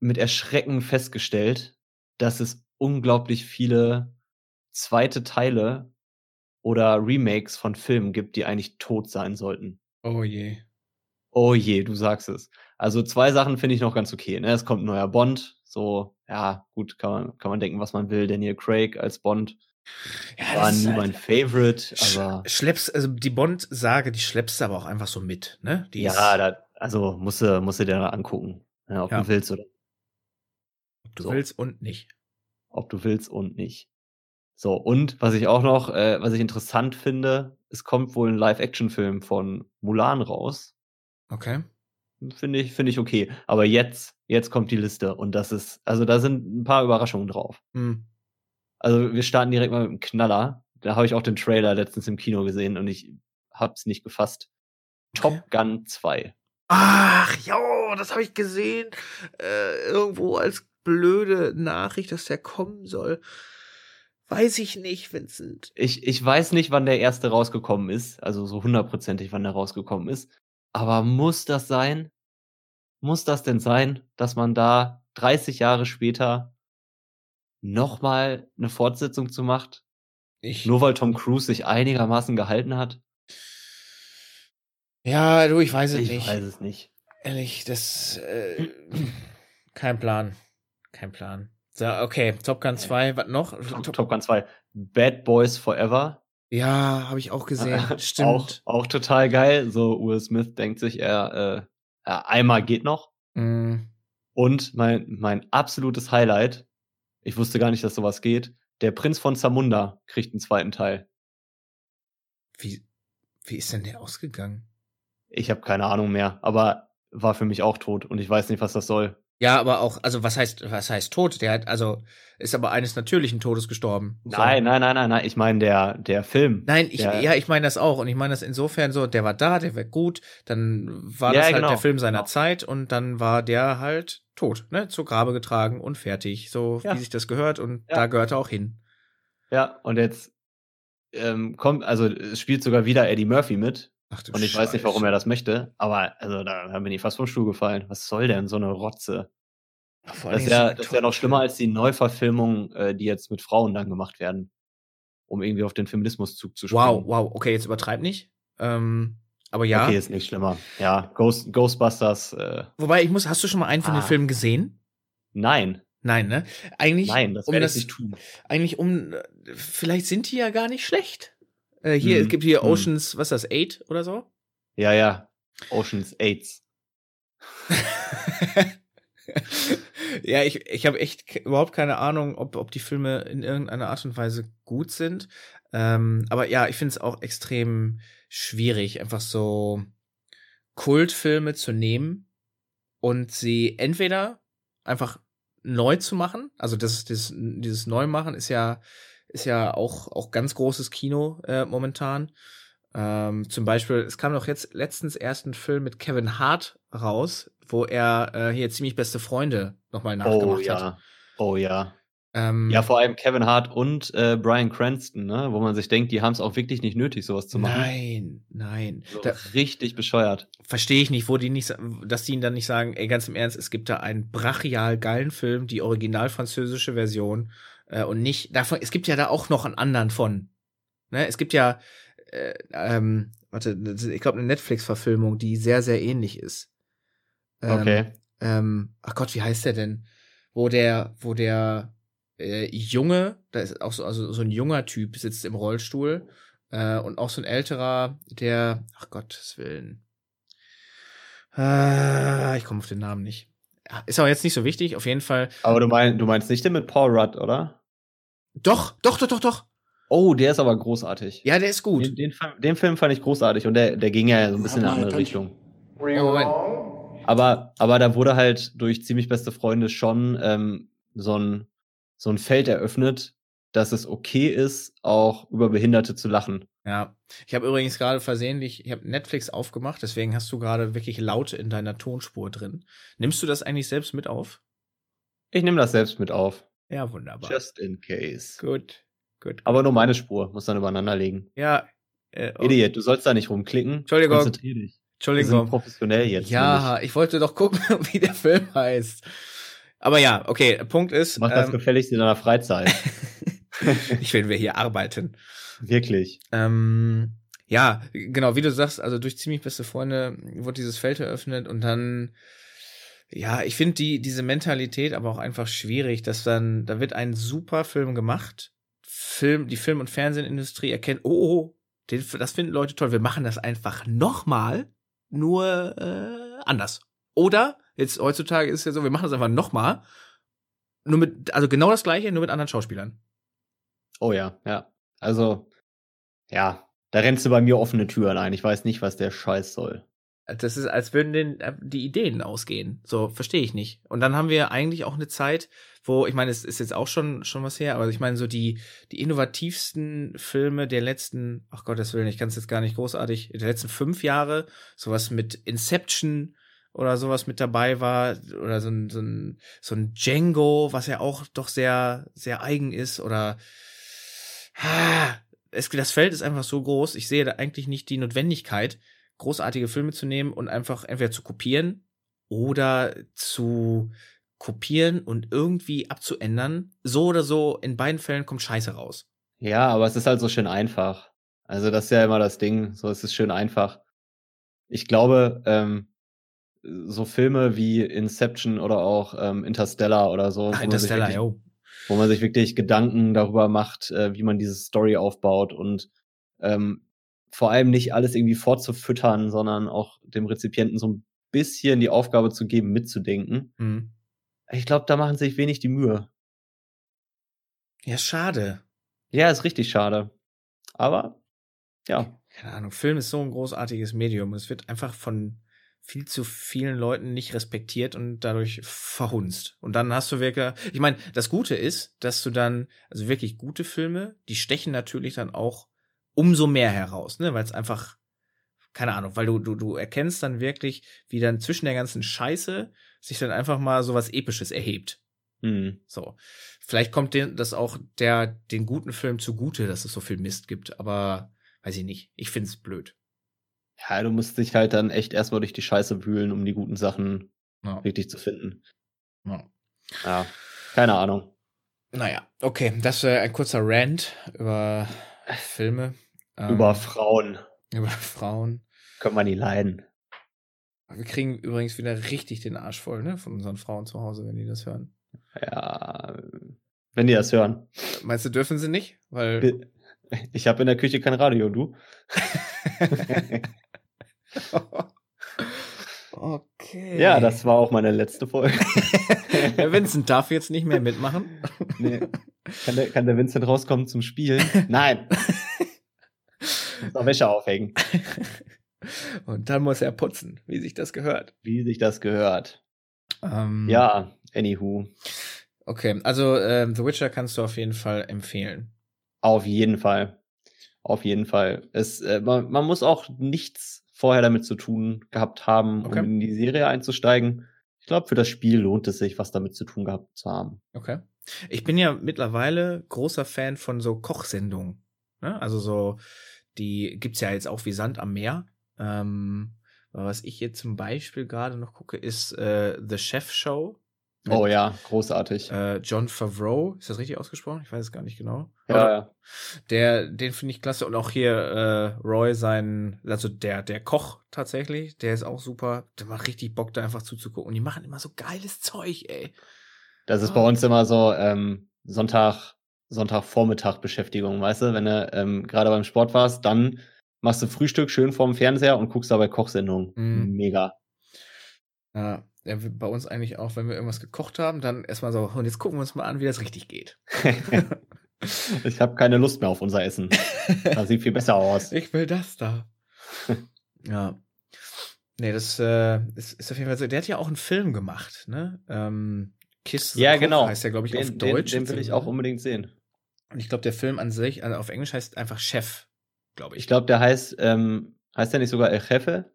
mit Erschrecken festgestellt, dass es unglaublich viele zweite Teile oder Remakes von Filmen gibt, die eigentlich tot sein sollten. Oh je. Oh je, du sagst es. Also zwei Sachen finde ich noch ganz okay. Ne? Es kommt ein neuer Bond. So, ja, gut, kann man, kann man denken, was man will. Daniel Craig als Bond. Ja, war nie halt mein Favorite, aber. Schleppst, also die Bond-Sage, die schleppst du aber auch einfach so mit, ne? Die ja, da, also musst du, musst du dir angucken, ja, ob ja. du willst oder. Ob du so. willst und nicht. Ob du willst und nicht. So, und was ich auch noch, äh, was ich interessant finde, es kommt wohl ein Live-Action-Film von Mulan raus. Okay. Finde ich, finde ich okay. Aber jetzt, jetzt kommt die Liste und das ist, also da sind ein paar Überraschungen drauf. Hm. Also wir starten direkt mal mit dem Knaller. Da habe ich auch den Trailer letztens im Kino gesehen und ich hab's nicht gefasst. Top Gun 2. Ach, jo, das habe ich gesehen. Äh, irgendwo als blöde Nachricht, dass der kommen soll. Weiß ich nicht, Vincent. Ich, ich weiß nicht, wann der erste rausgekommen ist. Also so hundertprozentig, wann der rausgekommen ist. Aber muss das sein? Muss das denn sein, dass man da 30 Jahre später nochmal eine Fortsetzung zu macht? Ich Nur weil Tom Cruise sich einigermaßen gehalten hat? Ja, du, ich weiß es ich nicht. Ich weiß es nicht. Ehrlich, das äh, kein Plan. Kein Plan. So, okay, Top Gun 2, was noch? Top, Top Gun 2. Bad Boys Forever. Ja, habe ich auch gesehen. Stimmt. Auch, auch total geil. So, Will Smith denkt sich, er, äh, einmal geht noch. Mm. Und mein, mein absolutes Highlight, ich wusste gar nicht, dass sowas geht. Der Prinz von Zamunda kriegt einen zweiten Teil. Wie, wie ist denn der ausgegangen? Ich habe keine Ahnung mehr, aber war für mich auch tot und ich weiß nicht, was das soll. Ja, aber auch, also was heißt, was heißt tot? Der hat, also, ist aber eines natürlichen Todes gestorben. So. Nein, nein, nein, nein, nein. Ich meine der, der Film. Nein, ich, der, ja, ich meine das auch. Und ich meine das insofern so, der war da, der war gut, dann war ja, das halt genau. der Film seiner genau. Zeit und dann war der halt tot, ne? Zu Grabe getragen und fertig. So Ja. wie sich das gehört und Ja. da gehört er auch hin. Ja, und jetzt ähm, kommt, also es spielt sogar wieder Eddie Murphy mit. Ach Und ich weiß nicht, warum er das möchte, aber also da, da bin ich fast vom Stuhl gefallen. Was soll denn so eine Rotze? Vor Das ist ja, das ist ja noch schlimmer als die Neuverfilmungen, äh, die jetzt mit Frauen dann gemacht werden, um irgendwie auf den Feminismuszug zu springen. Wow, wow, okay, jetzt übertreib nicht. Ähm, aber ja. Okay, ist nicht schlimmer. Ja, Ghost, Ghostbusters, äh, Wobei, ich muss, hast du schon mal einen von den Ah. Filmen gesehen? nein, Nein, ne? Eigentlich, nein, das um werde das- ich nicht tun. eigentlich um, äh, vielleicht sind die ja gar nicht schlecht. Äh, hier, Hm, es gibt hier hm. Oceans, was ist das, Eight oder so? Ja, ja. Oceans AIDS. ja, ich, ich habe echt überhaupt keine Ahnung, ob, ob die Filme in irgendeiner Art und Weise gut sind. Ähm, aber ja, ich finde es auch extrem schwierig, einfach so Kultfilme zu nehmen und sie entweder einfach neu zu machen. Also das, das, dieses Neumachen ist ja, ist ja auch, auch ganz großes Kino äh, momentan. Ähm, zum Beispiel, es kam doch jetzt letztens erst ein Film mit Kevin Hart raus, wo er äh, hier ziemlich beste Freunde nochmal Oh nachgemacht ja. hat. Oh ja. Ähm, Ja, vor allem Kevin Hart und äh, Brian Cranston, ne? wo man sich denkt, die haben es auch wirklich nicht nötig, sowas zu machen. nein, nein. So Da richtig bescheuert. verstehe ich nicht, wo die nicht, dass die ihn dann nicht sagen, ey, ganz im Ernst, es gibt da einen brachial geilen Film, die original französische Version äh, und nicht davon. Es gibt ja da auch noch einen anderen von. Ne? Es gibt ja, äh, ähm, warte, ich glaube eine Netflix-Verfilmung, die sehr sehr ähnlich ist. Ähm, Okay. ähm, ach Gott, wie heißt der denn? Wo der, wo der äh, Junge, da ist auch so, also so ein junger Typ sitzt im Rollstuhl äh, und auch so ein älterer, der, ach Gottes Willen. Äh, ich komme auf den Namen nicht. Ist auch jetzt nicht so wichtig, auf jeden Fall. Aber du, mein, du meinst nicht den mit Paul Rudd, oder? Doch, doch, doch, doch, doch. Oh, der ist aber großartig. Ja, der ist gut. Den, den, den Film fand ich großartig und der, der ging ja so ein bisschen in eine andere Richtung. Aber, aber da wurde halt durch ziemlich beste Freunde schon ähm, so, ein, so ein Feld eröffnet, dass es okay ist, auch über Behinderte zu lachen. Ja, ich habe übrigens gerade versehentlich, ich habe Netflix aufgemacht, deswegen hast du gerade wirklich laut in deiner Tonspur drin. Nimmst du das eigentlich selbst mit auf? Ich nehme das selbst mit auf. Ja, wunderbar. Just in case. Gut, gut. Aber nur meine Spur, muss dann übereinander legen. Ja. Äh, oh. Idiot, du sollst da nicht rumklicken. Entschuldigung. Konzentrier dich. Entschuldigung. Wir sind professionell jetzt. Ja, nämlich. ich wollte doch gucken, wie der Film heißt. Aber ja, okay, Punkt ist. Mach das ähm, gefälligst in deiner Freizeit. ich will wir hier arbeiten. Wirklich. Ähm, ja, genau, wie du sagst, also durch ziemlich beste Freunde wurde dieses Feld eröffnet und dann, ja, ich finde die, diese Mentalität aber auch einfach schwierig, dass dann, da wird ein super Film gemacht, Film, die Film- und Fernsehindustrie erkennt, oh, oh den, das finden Leute toll, wir machen das einfach nochmal, nur äh, anders. Oder, jetzt heutzutage ist es ja so, wir machen das einfach nochmal, nur mit, also genau das gleiche, nur mit anderen Schauspielern. Oh ja, ja. Also, ja, da rennst du bei mir offene Türen ein. Ich weiß nicht, was der Scheiß soll. Das ist, als würden den, äh, die Ideen ausgehen. So, verstehe ich nicht. Und dann haben wir eigentlich auch eine Zeit, wo, ich meine, es ist jetzt auch schon, schon was her, aber ich meine, so die, die innovativsten Filme der letzten, ach Gottes Willen, ich kann es jetzt gar nicht großartig, der letzten fünf Jahre, sowas mit Inception oder sowas mit dabei war, oder so ein, so ein, so ein Django, was ja auch doch sehr, sehr eigen ist, oder, es, das Feld ist einfach so groß, ich sehe da eigentlich nicht die Notwendigkeit, großartige Filme zu nehmen und einfach entweder zu kopieren oder zu kopieren und irgendwie abzuändern. So oder so, in beiden Fällen kommt Scheiße raus. Ja, aber es ist halt so schön einfach. Also das ist ja immer das Ding, so es ist schön einfach. Ich glaube, ähm, so Filme wie Inception oder auch ähm, Interstellar oder so. Ach, Interstellar, jo wo man sich wirklich Gedanken darüber macht, äh, wie man diese Story aufbaut und ähm, vor allem nicht alles irgendwie fortzufüttern, sondern auch dem Rezipienten so ein bisschen die Aufgabe zu geben, mitzudenken. Mhm. Ich glaube, da machen sich wenig die Mühe. Ja, schade. Ja, ist richtig schade. Aber, ja. Keine Ahnung, Film ist so ein großartiges Medium. Es wird einfach von viel zu vielen Leuten nicht respektiert und dadurch verhunzt. Und dann hast du wirklich, ich meine, das Gute ist, dass du dann, also wirklich gute Filme, die stechen natürlich dann auch umso mehr heraus, ne, weil es einfach, keine Ahnung, weil du, du, du erkennst dann wirklich, wie dann zwischen der ganzen Scheiße sich dann einfach mal so was Episches erhebt. Mhm. So. Vielleicht kommt den, das auch der, den guten Film zugute, dass es so viel Mist gibt, aber weiß ich nicht. Ich find's blöd. Ja, du musst dich halt dann echt erstmal durch die Scheiße wühlen, um die guten Sachen ja. wirklich zu finden. Ja. ja. keine Ahnung. Naja, okay, das ist ein kurzer Rant über Filme. Über ähm, Frauen. Über Frauen. Können wir nie leiden. Wir kriegen übrigens wieder richtig den Arsch voll, ne, von unseren Frauen zu Hause, wenn die das hören. Ja, wenn die das hören. Meinst du, dürfen sie nicht? Weil. Ich habe in der Küche kein Radio, du. okay. Ja, das war auch meine letzte Folge. der Vincent darf jetzt nicht mehr mitmachen. Nee. Kann der, kann der Vincent rauskommen zum Spielen? Nein. muss noch Wäsche aufhängen. Und dann muss er putzen, wie sich das gehört. Wie sich das gehört. Ähm, ja, anywho. Okay, also ähm, The Witcher kannst du auf jeden Fall empfehlen. Auf jeden Fall. Auf jeden Fall. Es, äh, man, man muss auch nichts vorher damit zu tun gehabt haben, okay. um in die Serie einzusteigen. Ich glaube, für das Spiel lohnt es sich, was damit zu tun gehabt zu haben. Okay. Ich bin ja mittlerweile großer Fan von so Kochsendungen. Ne? Also so, die gibt's ja jetzt auch wie Sand am Meer. Ähm, was ich jetzt zum Beispiel gerade noch gucke, ist äh, The Chef Show. Oh ja, großartig. Äh, John Favreau, ist das richtig ausgesprochen? Ich weiß es gar nicht genau. Ja, ja. Der, den finde ich klasse. Und auch hier äh, Roy, sein, also der, der Koch tatsächlich, der ist auch super. Der macht richtig Bock, da einfach zuzugucken. Und die machen immer so geiles Zeug, ey. Das ist oh. bei uns immer so ähm, Sonntag, Sonntagvormittag Beschäftigung, weißt du? Wenn du ähm, gerade beim Sport warst, dann machst du Frühstück schön vorm Fernseher und guckst dabei Kochsendungen. Mm. Mega. Ja, der bei uns eigentlich auch, wenn wir irgendwas gekocht haben, dann erstmal so, und jetzt gucken wir uns mal an, wie das richtig geht. ich habe keine Lust mehr auf unser Essen. Das sieht viel besser aus. Ich will das da. ja. Nee, das äh, ist, ist auf jeden Fall so. Der hat ja auch einen Film gemacht, ne? Ähm, Kiss the Ja, Kopf genau. Heißt der, glaube ich, den, auf Deutsch. Den, den will ich auch unbedingt sehen. Und ich glaube, der Film an sich, also auf Englisch heißt einfach Chef, glaube ich. Ich glaube, der heißt, ähm, heißt der nicht sogar El Jefe?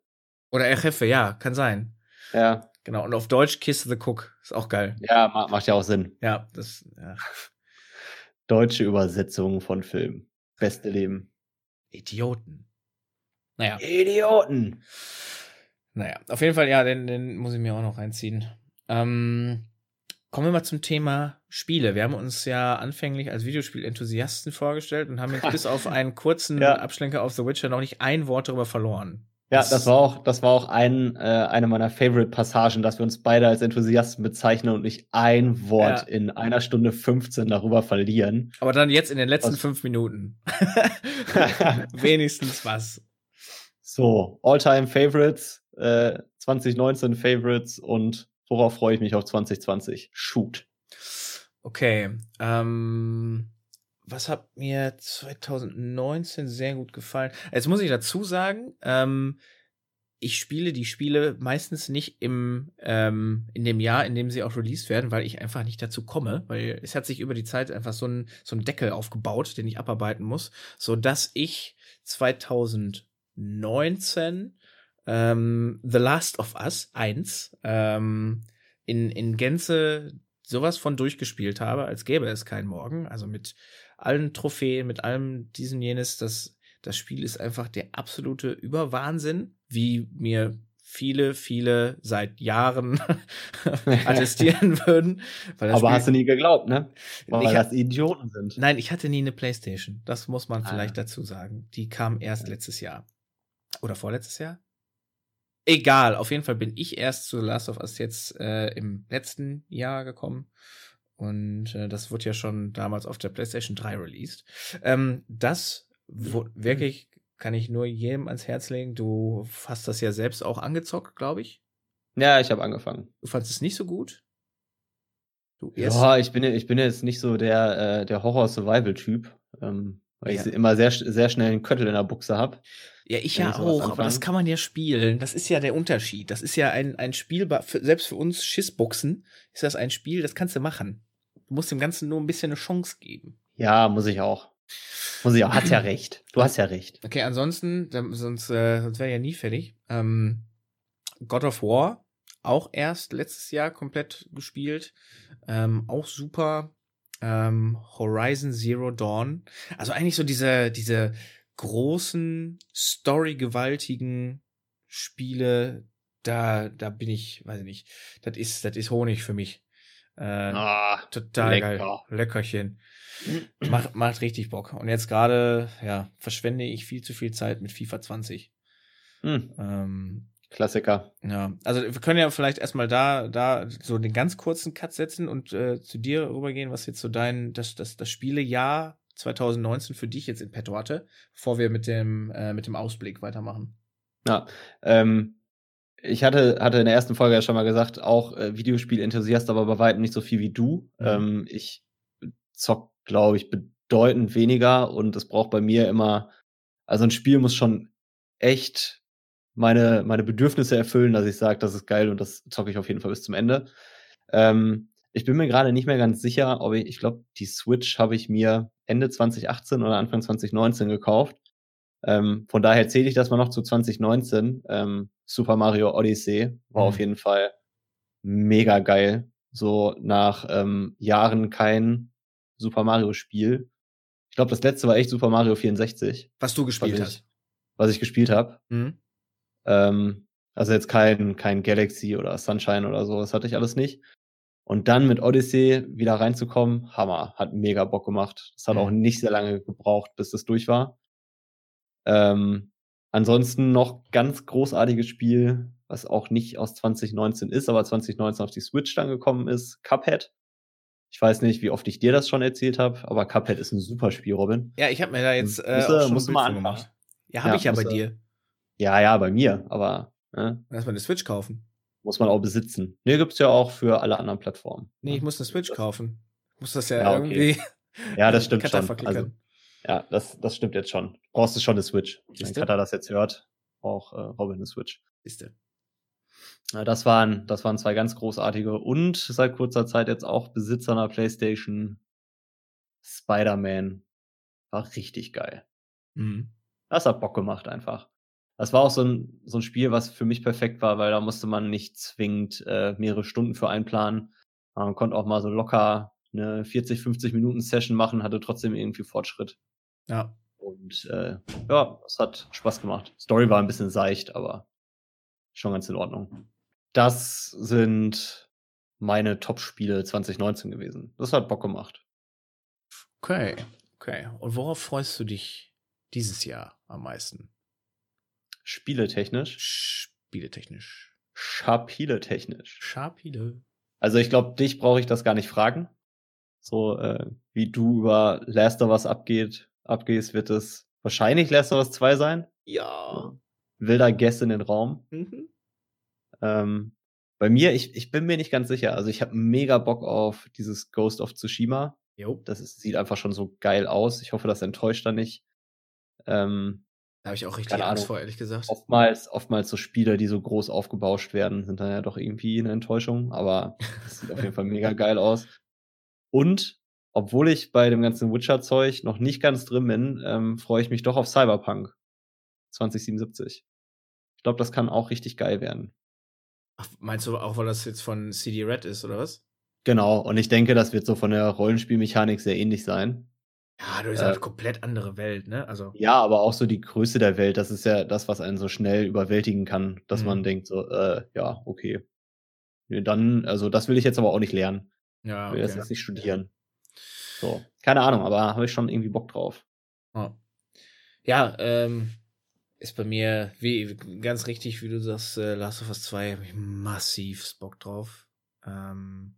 Oder El Jefe, ja, kann sein. Ja. Genau. Und auf Deutsch Kiss the Cook. Ist auch geil. Ja, macht ja auch Sinn. Ja, das, ja. Deutsche Übersetzung von Film. Beste Leben. Idioten. Naja. Idioten. Naja, auf jeden Fall, ja, den, den muss ich mir auch noch reinziehen. Ähm, kommen wir mal zum Thema Spiele. Wir haben uns ja anfänglich als Videospielenthusiasten vorgestellt und haben jetzt bis auf einen kurzen ja. Abschlenker auf The Witcher noch nicht ein Wort darüber verloren. Ja, das, war auch, das war auch ein, äh, eine meiner Favorite-Passagen, dass wir uns beide als Enthusiasten bezeichnen und nicht ein Wort ja. in einer Stunde 15 darüber verlieren. Aber dann jetzt in den letzten was? fünf Minuten. Wenigstens was. So, All-Time Favorites, äh, 2019 Favorites und worauf freue ich mich auf 2020? Shoot. Okay, ähm, was hat mir 2019 sehr gut gefallen? Jetzt muss ich dazu sagen, ähm, ich spiele die Spiele meistens nicht im ähm, in dem Jahr, in dem sie auch released werden, weil ich einfach nicht dazu komme, weil es hat sich über die Zeit einfach so ein so ein Deckel aufgebaut, den ich abarbeiten muss, so dass ich 2019 ähm, The Last of Us 1 ähm, in in Gänze sowas von durchgespielt habe, als gäbe es keinen Morgen, also mit allen Trophäen, mit allem diesen jenes, das, das Spiel ist einfach der absolute Überwahnsinn, wie mir viele, viele seit Jahren attestieren würden. Aber Spiel, hast du nie geglaubt, ne? Weil ich, das Idioten sind. Nein, ich hatte nie eine Playstation. Das muss man ah. vielleicht dazu sagen. Die kam erst letztes Jahr. Oder vorletztes Jahr? Egal, auf jeden Fall bin ich erst zu The Last of Us jetzt äh, im letzten Jahr gekommen. Und äh, das wurde ja schon damals auf der PlayStation 3 released. Ähm, das wo, wirklich kann ich nur jedem ans Herz legen. Du hast das ja selbst auch angezockt, glaube ich. Ja, ich habe angefangen. Du fandest es nicht so gut? Du ja, ich bin, ich bin jetzt nicht so der, äh, der Horror-Survival-Typ, ähm, weil ja. ich immer sehr, sehr schnell einen Köttel in der Buchse habe. Ja, ich ja auch, aber das kann man ja spielen. Das ist ja der Unterschied. Das ist ja ein, ein Spiel, selbst für uns Schissbuchsen ist das ein Spiel, das kannst du machen. Du musst dem Ganzen nur ein bisschen eine Chance geben. Ja, muss ich auch. Muss ich auch. Hat ja recht. Du hast ja recht. Okay, ansonsten, sonst, äh, sonst wäre ja nie fertig. Ähm, God of War, auch erst letztes Jahr komplett gespielt. Ähm, auch super. Ähm, Horizon Zero Dawn. Also eigentlich so diese, diese großen, storygewaltigen Spiele, da, da bin ich, weiß ich nicht, das ist, das ist Honig für mich. Äh, ah, total lecker. geil. Leckerchen. macht, macht richtig Bock. Und jetzt gerade, ja, verschwende ich viel zu viel Zeit mit FIFA 20. Hm. Ähm, Klassiker. Ja, also wir können ja vielleicht erstmal da, da so den ganz kurzen Cut setzen und äh, zu dir rübergehen, was jetzt so dein, das, das, das Spielejahr 2019 für dich jetzt in petto hatte, bevor wir mit dem, äh, mit dem Ausblick weitermachen. Ja, ähm, ich hatte, hatte in der ersten Folge ja schon mal gesagt, auch äh, Videospiel-Enthusiast, aber bei weitem nicht so viel wie du. Mhm. Ähm, ich zock, glaube ich, bedeutend weniger und es braucht bei mir immer, also ein Spiel muss schon echt meine, meine Bedürfnisse erfüllen, dass ich sage, das ist geil und das zocke ich auf jeden Fall bis zum Ende. Ähm, ich bin mir gerade nicht mehr ganz sicher, ob ich, ich glaube, die Switch habe ich mir Ende 2018 oder Anfang 2019 gekauft. Ähm, von daher zähle ich das mal noch zu 2019. Ähm, Super Mario Odyssey war mhm. auf jeden Fall mega geil. So nach ähm, Jahren kein Super Mario Spiel. Ich glaube, das letzte war echt Super Mario 64. Was du gespielt was hast. Ich, was ich gespielt habe. Mhm. Ähm, also jetzt kein, kein Galaxy oder Sunshine oder so, das hatte ich alles nicht. Und dann mit Odyssey wieder reinzukommen, Hammer, hat mega Bock gemacht. Es hat mhm. auch nicht sehr lange gebraucht, bis das durch war. Ähm, ansonsten noch ganz großartiges Spiel, was auch nicht aus 2019 ist, aber 2019 auf die Switch dann gekommen ist, Cuphead. Ich weiß nicht, wie oft ich dir das schon erzählt habe, aber Cuphead ist ein super Spiel, Robin. Ja, ich habe mir da jetzt äh, musst, auch schon musst mal gemacht. Ja, habe ja, ich ja bei dir. Ja, ja, bei mir, aber. Ne? Erstmal eine Switch kaufen. Muss man auch besitzen. Nee, gibt's ja auch für alle anderen Plattformen. Nee, ich muss eine Switch kaufen. Ich muss das ja, ja okay. irgendwie. Ja, das stimmt schon. Also, ja, das, das stimmt jetzt schon. Brauchst du schon eine Switch. Wenn Kata das jetzt hört, auch äh, Robin eine Switch. Ist der. Ja, das waren, das waren zwei ganz großartige und seit kurzer Zeit jetzt auch Besitzer einer PlayStation Spider-Man. War richtig geil. Mhm. Das hat Bock gemacht einfach. Das war auch so ein, so ein Spiel, was für mich perfekt war, weil da musste man nicht zwingend äh, mehrere Stunden für einplanen. Man konnte auch mal so locker eine 40, 50 Minuten Session machen, hatte trotzdem irgendwie Fortschritt. Ja. Und äh, ja, es hat Spaß gemacht. Story war ein bisschen seicht, aber schon ganz in Ordnung. Das sind meine Top-Spiele 2019 gewesen. Das hat Bock gemacht. Okay, okay. Und worauf freust du dich dieses Jahr am meisten? Spieletechnisch? Spieletechnisch. Scharpile-technisch. Scharpile. Also ich glaube, dich brauche ich das gar nicht fragen. So, äh, wie du über Last of Us abgeht, abgehst, wird es wahrscheinlich Last of Us 2 sein. Ja. Wilder Guess in den Raum. Mhm. Ähm, bei mir, ich, ich bin mir nicht ganz sicher. Also ich habe mega Bock auf dieses Ghost of Tsushima. Jo. Das ist, sieht einfach schon so geil aus. Ich hoffe, das enttäuscht da nicht. Ähm, da habe ich auch richtig Angst Ahnung. vor, ehrlich gesagt. Oftmals, oftmals so Spiele, die so groß aufgebauscht werden, sind dann ja doch irgendwie eine Enttäuschung. Aber das sieht auf jeden Fall mega geil aus. Und obwohl ich bei dem ganzen Witcher-Zeug noch nicht ganz drin bin, ähm, freue ich mich doch auf Cyberpunk 2077. Ich glaube, das kann auch richtig geil werden. Ach, meinst du auch, weil das jetzt von CD Red ist, oder was? Genau, und ich denke, das wird so von der Rollenspielmechanik sehr ähnlich sein. Ja, du bist äh, halt komplett andere Welt, ne? Also. Ja, aber auch so die Größe der Welt, das ist ja das, was einen so schnell überwältigen kann, dass mhm. man denkt, so, äh, ja, okay. Dann, also das will ich jetzt aber auch nicht lernen. Ja. Ich will das jetzt nicht studieren. So, keine Ahnung, aber habe ich schon irgendwie Bock drauf. Oh. Ja, ähm, ist bei mir wie ganz richtig, wie du sagst, äh, Last of Us 2 habe ich massiv Bock drauf. Ähm,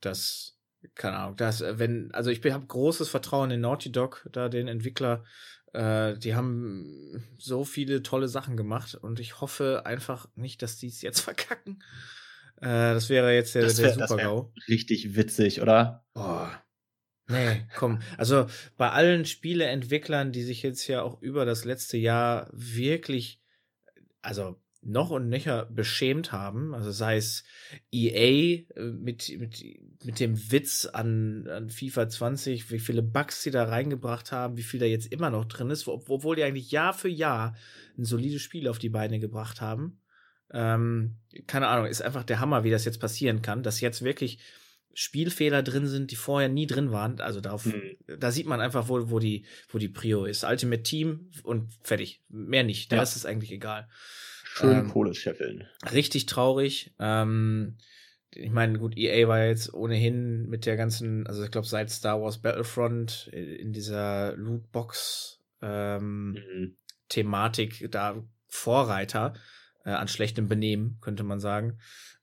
das, keine Ahnung, das, äh, wenn, also ich habe großes Vertrauen in Naughty Dog, da den Entwickler. Äh, die haben so viele tolle Sachen gemacht und ich hoffe einfach nicht, dass die es jetzt verkacken. Äh, das wäre jetzt der, der Super-GAU. Richtig witzig, oder? Boah. Nee, komm. Also bei allen Spieleentwicklern, die sich jetzt ja auch über das letzte Jahr wirklich, also noch und nöcher beschämt haben, also sei es EA äh, mit, mit, mit dem Witz an, an FIFA 20, wie viele Bugs sie da reingebracht haben, wie viel da jetzt immer noch drin ist, obwohl die eigentlich Jahr für Jahr ein solides Spiel auf die Beine gebracht haben. Ähm, keine Ahnung, ist einfach der Hammer, wie das jetzt passieren kann, dass jetzt wirklich Spielfehler drin sind, die vorher nie drin waren. Also darauf, mhm. da sieht man einfach, wo, wo die, wo die Prio ist. Ultimate Team und fertig. Mehr nicht. Da ja. ist es eigentlich egal. Schön ähm, Kohle scheffeln. Richtig traurig. Ähm, ich meine, gut, EA war jetzt ohnehin mit der ganzen, also ich glaube, seit Star Wars Battlefront in dieser Lootbox ähm, mhm. Thematik da Vorreiter äh, an schlechtem Benehmen, könnte man sagen.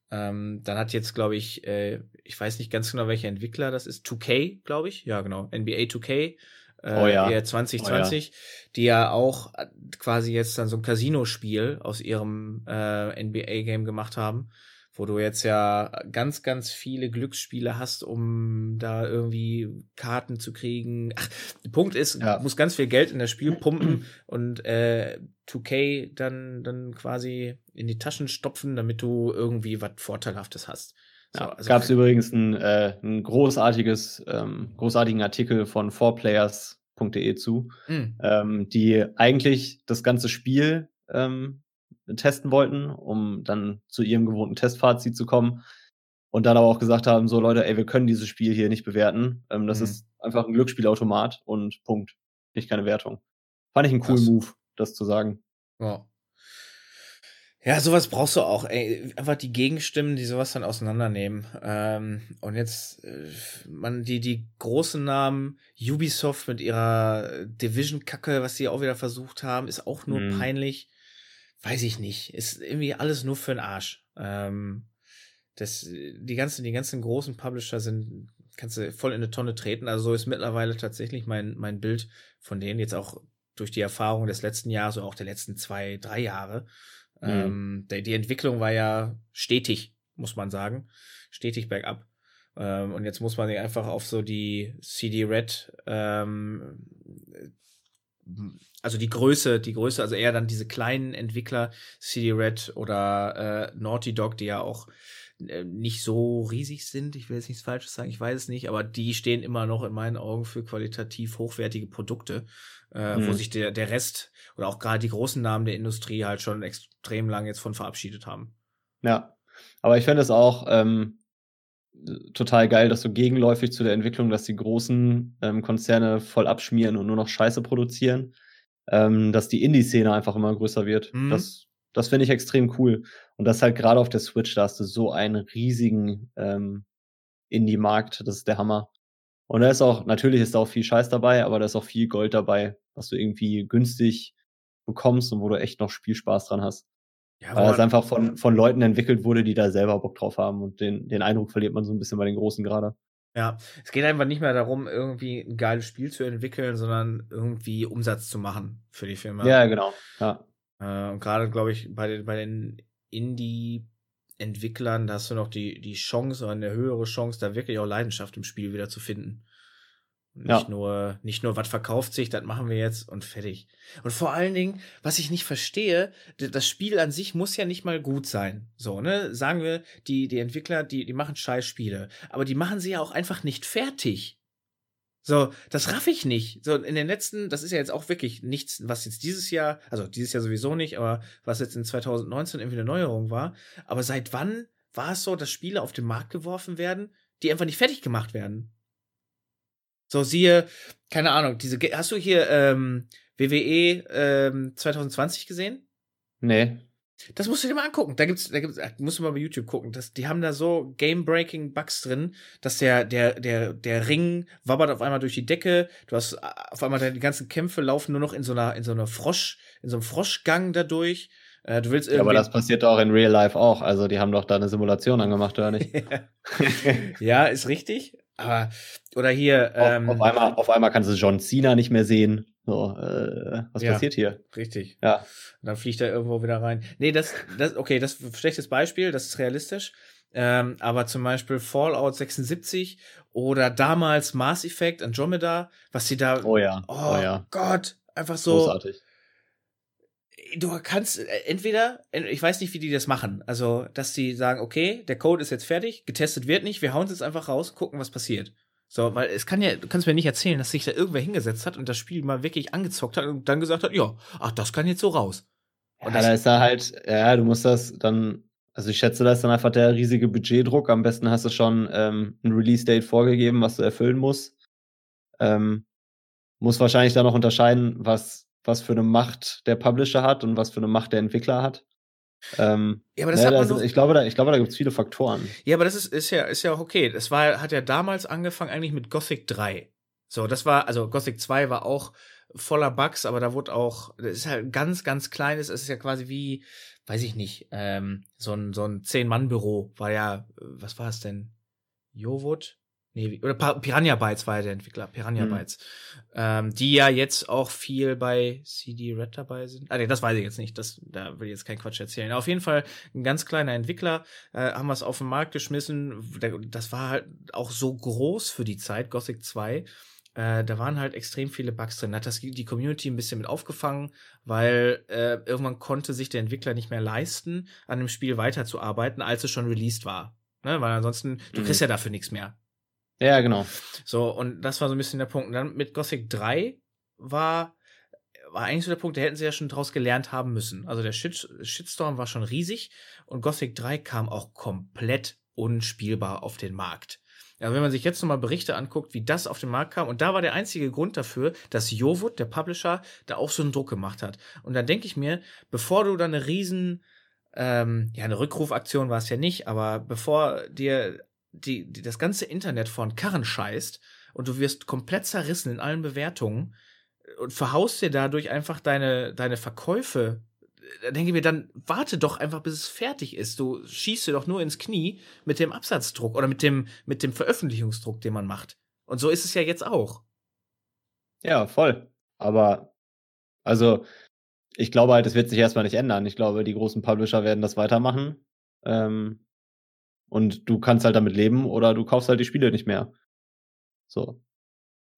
Ähm, dann hat jetzt, glaube ich, äh, ich weiß nicht ganz genau, welcher Entwickler das ist, 2K, glaube ich. Ja, genau, NBA 2K. Äh, oh ja. Eher 2020, oh ja. die ja auch äh, quasi jetzt dann so ein Casino-Spiel aus ihrem äh, NBA-Game gemacht haben wo du jetzt ja ganz, ganz viele Glücksspiele hast, um da irgendwie Karten zu kriegen. Ach, der Punkt ist, ja. du musst ganz viel Geld in das Spiel pumpen und äh, 2K dann, dann quasi in die Taschen stopfen, damit du irgendwie was Vorteilhaftes hast. So, ja, also Gab es übrigens ein, äh, ein großartiges, ähm, großartigen Artikel von 4players.de zu, mhm. ähm, die eigentlich das ganze Spiel ähm, testen wollten, um dann zu ihrem gewohnten Testfazit zu kommen. Und dann aber auch gesagt haben, so Leute, ey, wir können dieses Spiel hier nicht bewerten. Ähm, das mhm. ist einfach ein Glücksspielautomat und Punkt. Nicht keine Wertung. Fand ich einen coolen Move, das zu sagen. Ja. Ja, sowas brauchst du auch. Ey, einfach die Gegenstimmen, die sowas dann auseinandernehmen. Ähm, und jetzt, äh, man, die, die großen Namen, Ubisoft mit ihrer Division-Kacke, was sie auch wieder versucht haben, ist auch nur mhm. peinlich weiß ich nicht, ist irgendwie alles nur für den Arsch. Ähm, das, die ganzen, die ganzen großen Publisher sind, kannst du voll in eine Tonne treten. Also so ist mittlerweile tatsächlich mein, mein Bild von denen jetzt auch durch die Erfahrung des letzten Jahres oder auch der letzten zwei, drei Jahre. Mhm. Ähm, die, die Entwicklung war ja stetig, muss man sagen. Stetig bergab. Ähm, und jetzt muss man sich einfach auf so die CD Red, ähm, also die Größe, die Größe, also eher dann diese kleinen Entwickler, CD Red oder äh, Naughty Dog, die ja auch nicht so riesig sind. Ich will jetzt nichts Falsches sagen, ich weiß es nicht, aber die stehen immer noch in meinen Augen für qualitativ hochwertige Produkte, äh, mhm. wo sich der, der Rest oder auch gerade die großen Namen der Industrie halt schon extrem lang jetzt von verabschiedet haben. Ja, aber ich finde es auch ähm, total geil, dass so gegenläufig zu der Entwicklung, dass die großen ähm, Konzerne voll abschmieren und nur noch Scheiße produzieren, ähm, dass die Indie-Szene einfach immer größer wird. Mhm. Das, das finde ich extrem cool. Und das halt gerade auf der Switch, da hast du so einen riesigen ähm, Indie-Markt, das ist der Hammer. Und da ist auch, natürlich ist da auch viel Scheiß dabei, aber da ist auch viel Gold dabei, was du irgendwie günstig bekommst und wo du echt noch Spielspaß dran hast. Ja, Weil es einfach von, von Leuten entwickelt wurde, die da selber Bock drauf haben. Und den, den Eindruck verliert man so ein bisschen bei den Großen gerade. Ja, es geht einfach nicht mehr darum, irgendwie ein geiles Spiel zu entwickeln, sondern irgendwie Umsatz zu machen für die Firma. Ja, genau. Ja. Äh, und gerade, glaube ich, bei den, bei den Indie-Entwicklern, da hast du noch die, die Chance oder eine höhere Chance, da wirklich auch Leidenschaft im Spiel wieder zu finden. Nicht ja. nur, nicht nur, was verkauft sich, das machen wir jetzt und fertig. Und vor allen Dingen, was ich nicht verstehe, das Spiel an sich muss ja nicht mal gut sein. So, ne? Sagen wir, die, die Entwickler, die, die machen Scheißspiele. Aber die machen sie ja auch einfach nicht fertig. So, das raff ich nicht. So, in den letzten, das ist ja jetzt auch wirklich nichts, was jetzt dieses Jahr, also dieses Jahr sowieso nicht, aber was jetzt in 2019 irgendwie eine Neuerung war. Aber seit wann war es so, dass Spiele auf den Markt geworfen werden, die einfach nicht fertig gemacht werden? So, siehe, keine Ahnung, diese, hast du hier ähm, WWE ähm, 2020 gesehen? Nee. Das musst du dir mal angucken. Da gibt's, da gibt's, musst du mal bei YouTube gucken. Das, die haben da so Game-Breaking Bugs drin, dass der, der, der, der Ring wabbert auf einmal durch die Decke. Du hast äh, auf einmal deine ganzen Kämpfe laufen nur noch in so einer, in so einer Frosch, in so einem Froschgang dadurch. Äh, du willst irgendwie. Ja, aber das passiert auch in Real Life auch. Also die haben doch da eine Simulation angemacht, oder nicht? ja, ist richtig. Aber, oder hier. Ähm, auf, einmal, auf einmal kannst du John Cena nicht mehr sehen. So, äh, was ja, passiert hier? Richtig. Ja. Und dann fliegt er irgendwo wieder rein. Nee, das, das, okay, das ist ein schlechtes Beispiel, das ist realistisch. Ähm, aber zum Beispiel Fallout 76 oder damals Mass Effect Andromeda, was sie da. Oh ja. Oh, oh ja. Gott, einfach so. Großartig du kannst äh, entweder, ich weiß nicht, wie die das machen. Also, dass die sagen, okay, der Code ist jetzt fertig, getestet wird nicht, wir hauen es jetzt einfach raus, gucken, was passiert. So, weil es kann ja, du kannst mir nicht erzählen, dass sich da irgendwer hingesetzt hat und das Spiel mal wirklich angezockt hat und dann gesagt hat, ja, ach, das kann jetzt so raus. Und ja, da ist da halt, ja, du musst das dann, also ich schätze, da ist dann einfach der riesige Budgetdruck. Am besten hast du schon ähm, ein Release-Date vorgegeben, was du erfüllen musst. Ähm, muss wahrscheinlich dann noch unterscheiden, was was für eine Macht der Publisher hat und was für eine Macht der Entwickler hat. Ähm, ja, aber das ne, das, ich glaube, da, ich glaube, da gibt es viele Faktoren. Ja, aber das ist, ist ja, ist ja auch okay. Das war, hat ja damals angefangen eigentlich mit Gothic 3. So, das war, also Gothic 2 war auch voller Bugs, aber da wurde auch, das ist halt ganz, ganz kleines, es ist ja quasi wie, weiß ich nicht, ähm, so ein, so ein Zehn-Mann-Büro war ja, was war es denn? Jovot? Nee, oder Piranha Bytes war ja der Entwickler, Piranha mhm. Bytes. Ähm, die ja jetzt auch viel bei CD Red dabei sind. Ah, nee, das weiß ich jetzt nicht. Das, da will ich jetzt keinen Quatsch erzählen. Auf jeden Fall ein ganz kleiner Entwickler, äh, haben wir es auf den Markt geschmissen. Das war halt auch so groß für die Zeit, Gothic 2. Äh, da waren halt extrem viele Bugs drin. Da hat das die Community ein bisschen mit aufgefangen, weil äh, irgendwann konnte sich der Entwickler nicht mehr leisten, an dem Spiel weiterzuarbeiten, als es schon released war. Ne? Weil ansonsten, du mhm. kriegst ja dafür nichts mehr. Ja, genau. So, und das war so ein bisschen der Punkt. Und dann mit Gothic 3 war, war eigentlich so der Punkt, da hätten sie ja schon draus gelernt haben müssen. Also der Shit, Shitstorm war schon riesig und Gothic 3 kam auch komplett unspielbar auf den Markt. Ja, wenn man sich jetzt nochmal Berichte anguckt, wie das auf den Markt kam, und da war der einzige Grund dafür, dass Jovut, der Publisher, da auch so einen Druck gemacht hat. Und dann denke ich mir, bevor du da eine riesen, ähm, ja, eine Rückrufaktion war es ja nicht, aber bevor dir die, die das ganze Internet von Karren scheißt und du wirst komplett zerrissen in allen Bewertungen und verhaust dir dadurch einfach deine, deine Verkäufe. Da denke ich mir, dann warte doch einfach, bis es fertig ist. Du schießt dir doch nur ins Knie mit dem Absatzdruck oder mit dem, mit dem Veröffentlichungsdruck, den man macht. Und so ist es ja jetzt auch. Ja, voll. Aber, also, ich glaube halt, es wird sich erstmal nicht ändern. Ich glaube, die großen Publisher werden das weitermachen. Ähm, und du kannst halt damit leben oder du kaufst halt die Spiele nicht mehr. So.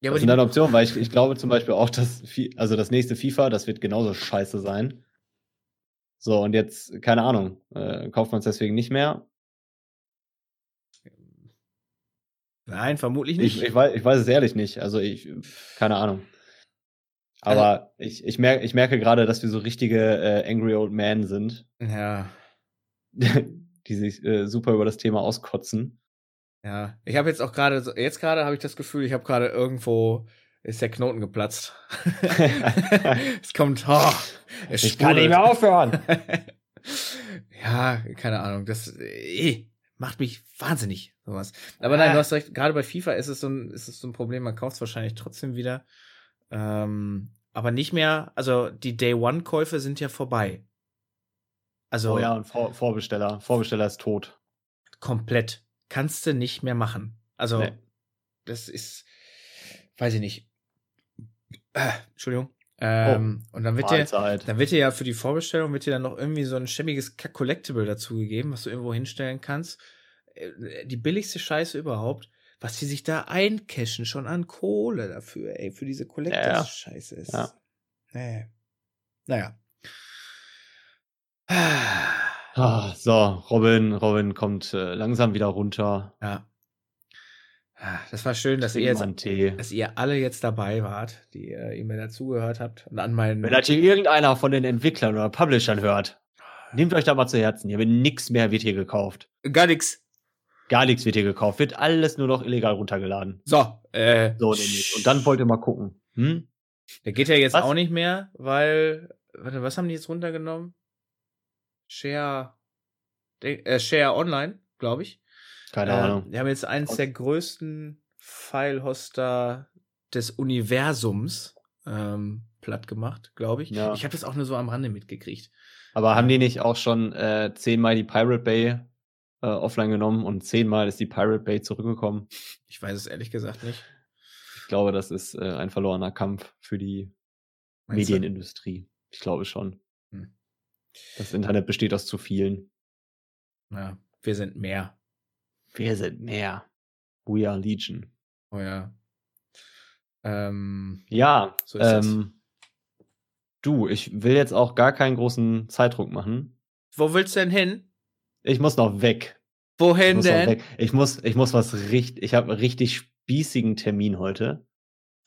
Ja, aber das sind dann Optionen, weil ich, ich glaube zum Beispiel auch, dass, also das nächste FIFA, das wird genauso scheiße sein. So, und jetzt, keine Ahnung, äh, kauft man es deswegen nicht mehr. Nein, vermutlich nicht. Ich, ich, weiß, ich weiß es ehrlich nicht. Also ich, keine Ahnung. Aber also, ich, ich, merke, ich merke gerade, dass wir so richtige äh, Angry Old Men sind. Ja. die sich äh, super über das Thema auskotzen. Ja, ich habe jetzt auch gerade, jetzt gerade habe ich das Gefühl, ich habe gerade irgendwo ist der Knoten geplatzt. es kommt, oh, es ich kann nicht mehr aufhören. ja, keine Ahnung, das eh, macht mich wahnsinnig sowas. Aber nein, du hast recht. Gerade bei FIFA ist es so ein, ist es so ein Problem. Man kauft es wahrscheinlich trotzdem wieder, ähm, aber nicht mehr. Also die Day One Käufe sind ja vorbei. Also oh ja, und Vor Vorbesteller, Vorbesteller ist tot. Komplett kannst du nicht mehr machen. Also nee. das ist, weiß ich nicht. Äh, Entschuldigung. Ähm, oh, und dann wird dir, dann wird dir ja für die Vorbestellung wird dir dann noch irgendwie so ein schäbiges Collectible dazu gegeben, was du irgendwo hinstellen kannst. Äh, die billigste Scheiße überhaupt, was die sich da eincashen schon an Kohle dafür, ey, für diese Collectors-Scheiße ist. Ja. Nee. Naja. Ah, so, Robin, Robin kommt äh, langsam wieder runter. Ja. Ah, das war schön, dass ihr jetzt, dass ihr alle jetzt dabei wart, die äh, ihr mir dazugehört habt. Und an meinen Wenn das hier irgendeiner von den Entwicklern oder Publishern hört, nehmt euch da mal zu Herzen. Hier wird nichts mehr wird hier gekauft. Gar nichts. Gar nichts wird hier gekauft. Wird alles nur noch illegal runtergeladen. So, äh. So nämlich. Und dann wollt ihr mal gucken. Hm? Der geht ja jetzt was? auch nicht mehr, weil. Warte, was haben die jetzt runtergenommen? Share. Äh, Share Online, glaube ich. Keine äh, Ahnung. Wir haben jetzt eins der größten File-Hoster des Universums ähm, platt gemacht, glaube ich. Ja. Ich habe das auch nur so am Rande mitgekriegt. Aber haben die nicht auch schon äh, zehnmal die Pirate Bay äh, offline genommen und zehnmal ist die Pirate Bay zurückgekommen? Ich weiß es ehrlich gesagt nicht. Ich glaube, das ist äh, ein verlorener Kampf für die Meinst Medienindustrie. Du? Ich glaube schon. Das Internet besteht aus zu vielen. Ja, wir sind mehr. Wir sind mehr. We are Legion. Oh ja. Ähm, ja, so ähm, du, ich will jetzt auch gar keinen großen Zeitdruck machen. Wo willst du denn hin? Ich muss noch weg. Wohin ich denn? Ich muss, ich muss was richtig, ich habe einen richtig spießigen Termin heute.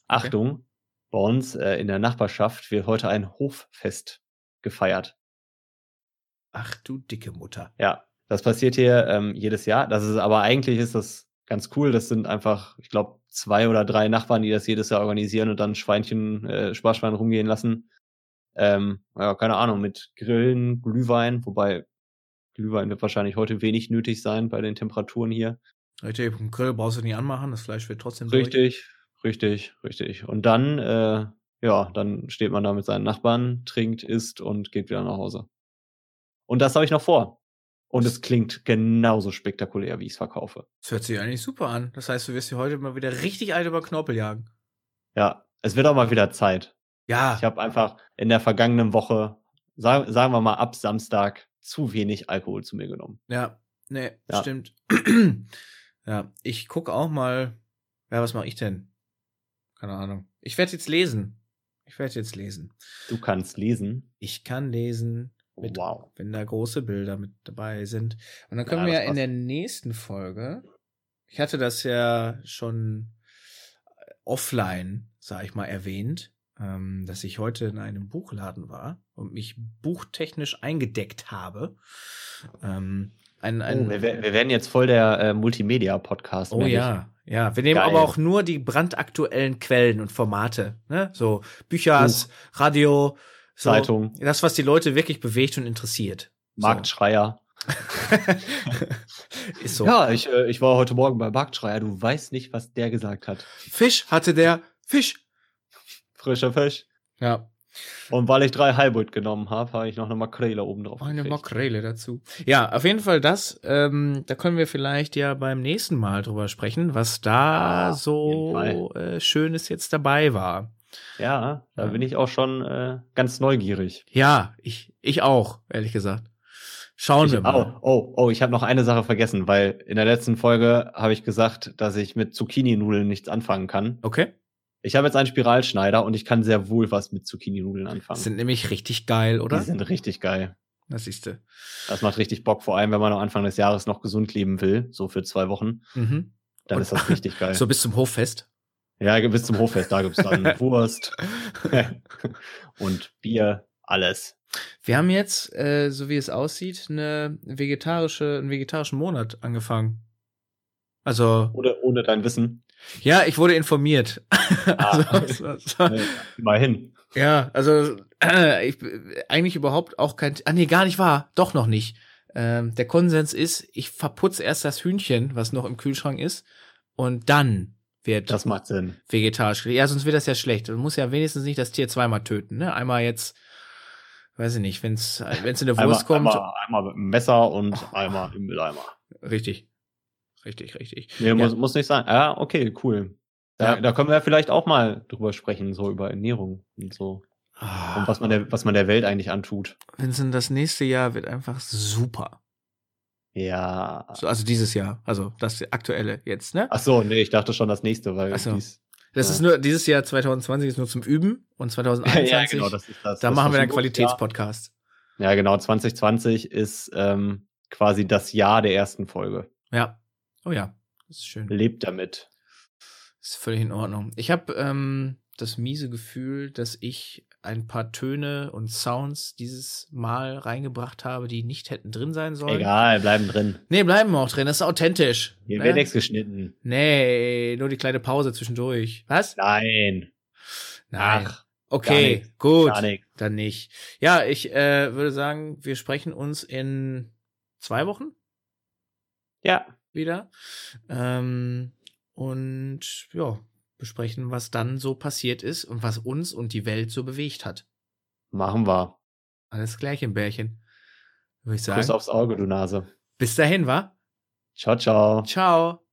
Okay. Achtung, bei uns äh, in der Nachbarschaft wird heute ein Hoffest gefeiert. Ach du dicke Mutter. Ja, das passiert hier ähm, jedes Jahr. Das ist aber eigentlich ist das ganz cool. Das sind einfach, ich glaube, zwei oder drei Nachbarn, die das jedes Jahr organisieren und dann Schweinchen, äh, Sparschwein rumgehen lassen. Ähm, ja, keine Ahnung, mit Grillen, Glühwein, wobei Glühwein wird wahrscheinlich heute wenig nötig sein bei den Temperaturen hier. Richtig, einen Grill brauchst du nicht anmachen, das Fleisch wird trotzdem Richtig, durch. richtig, richtig. Und dann, äh, ja, dann steht man da mit seinen Nachbarn, trinkt, isst und geht wieder nach Hause. Und das habe ich noch vor. Und es klingt genauso spektakulär, wie ich es verkaufe. Das hört sich eigentlich super an. Das heißt, du wirst dir heute mal wieder richtig alt über Knorpel jagen. Ja, es wird auch mal wieder Zeit. Ja. Ich habe einfach in der vergangenen Woche, sagen, sagen wir mal ab Samstag, zu wenig Alkohol zu mir genommen. Ja, nee, ja. stimmt. ja, ich gucke auch mal. Ja, was mache ich denn? Keine Ahnung. Ich werde jetzt lesen. Ich werde jetzt lesen. Du kannst lesen. Ich kann lesen. Mit, wow. Wenn da große Bilder mit dabei sind. Und dann können ja, wir ja in der nächsten Folge, ich hatte das ja schon äh, offline, sag ich mal, erwähnt, ähm, dass ich heute in einem Buchladen war und mich buchtechnisch eingedeckt habe. Ähm, ein, ein, oh, wir, wir, werden jetzt voll der äh, Multimedia-Podcast. Oh ja, ja. Wir nehmen Geil. aber auch nur die brandaktuellen Quellen und Formate. Ne? So Büchers, Buch. Radio, so, Zeitung. Das, was die Leute wirklich bewegt und interessiert. Marktschreier. ist so. Ja, ich, äh, ich war heute Morgen bei Marktschreier. Du weißt nicht, was der gesagt hat. Fisch hatte der. Fisch. Frischer Fisch. Ja. Und weil ich drei Hybrid genommen habe, habe ich noch eine Makrele oben drauf. Eine. Makrele dazu. Ja, auf jeden Fall das. Ähm, da können wir vielleicht ja beim nächsten Mal drüber sprechen, was da ja, so äh, Schönes jetzt dabei war. Ja, da ja. bin ich auch schon äh, ganz neugierig. Ja, ich, ich auch, ehrlich gesagt. Schauen ich, wir mal. Oh, oh, oh ich habe noch eine Sache vergessen, weil in der letzten Folge habe ich gesagt, dass ich mit Zucchini-Nudeln nichts anfangen kann. Okay. Ich habe jetzt einen Spiralschneider und ich kann sehr wohl was mit Zucchini-Nudeln anfangen. Sind nämlich richtig geil, oder? Die sind richtig geil. Das siehst du. Das macht richtig Bock, vor allem wenn man am Anfang des Jahres noch gesund leben will, so für zwei Wochen. Mhm. Dann und, ist das richtig geil. So bis zum Hoffest. Ja, bis zum Hoffest, da gibt's dann Wurst und Bier, alles. Wir haben jetzt, äh, so wie es aussieht, eine vegetarische, einen vegetarischen Monat angefangen. Also. Ohne, ohne dein Wissen. Ja, ich wurde informiert. Ah, also, so, nee, immerhin. Ja, also äh, ich, eigentlich überhaupt auch kein. Ah, nee, gar nicht wahr. Doch noch nicht. Ähm, der Konsens ist, ich verputze erst das Hühnchen, was noch im Kühlschrank ist, und dann wird das macht Sinn. vegetarisch. Ja, sonst wird das ja schlecht. Du musst ja wenigstens nicht das Tier zweimal töten. Ne? Einmal jetzt, weiß ich nicht, wenn es wenn's in der Wurst einmal, kommt. Einmal, einmal mit dem Messer und einmal im Mülleimer. Richtig. Richtig, richtig. Nee, ja. muss, muss nicht sein. Ja, okay, cool. Da, ja. da können wir ja vielleicht auch mal drüber sprechen, so über Ernährung und so. Ah. Und was man, der, was man der Welt eigentlich antut. Vincent, das nächste Jahr wird einfach super. Ja. So, also dieses Jahr, also das aktuelle jetzt, ne? Ach so, nee, ich dachte schon das nächste, weil Ach so. dies, das ja. ist nur dieses Jahr 2020 ist nur zum Üben und 2021 ja, genau, das ist das. Da das machen wir einen Qualitätspodcast. Ja, genau, 2020 ist ähm, quasi das Jahr der ersten Folge. Ja. Oh ja, das ist schön. Lebt damit. Ist völlig in Ordnung. Ich habe ähm, das miese Gefühl, dass ich ein paar Töne und Sounds dieses Mal reingebracht habe, die nicht hätten drin sein sollen. Egal, bleiben drin. Nee, bleiben auch drin. Das ist authentisch. Hier ne? wird nichts geschnitten. Nee, nur die kleine Pause zwischendurch. Was? Nein. Nein. Ach, okay, gar gut. Nicht. Dann nicht. Ja, ich äh, würde sagen, wir sprechen uns in zwei Wochen. Ja. Wieder. Ähm, und ja, besprechen, was dann so passiert ist und was uns und die Welt so bewegt hat. Machen wir. Alles gleich im Bärchen. Würde ich sagen. Kuss aufs Auge, du Nase. Bis dahin, wa? Ciao, ciao. Ciao.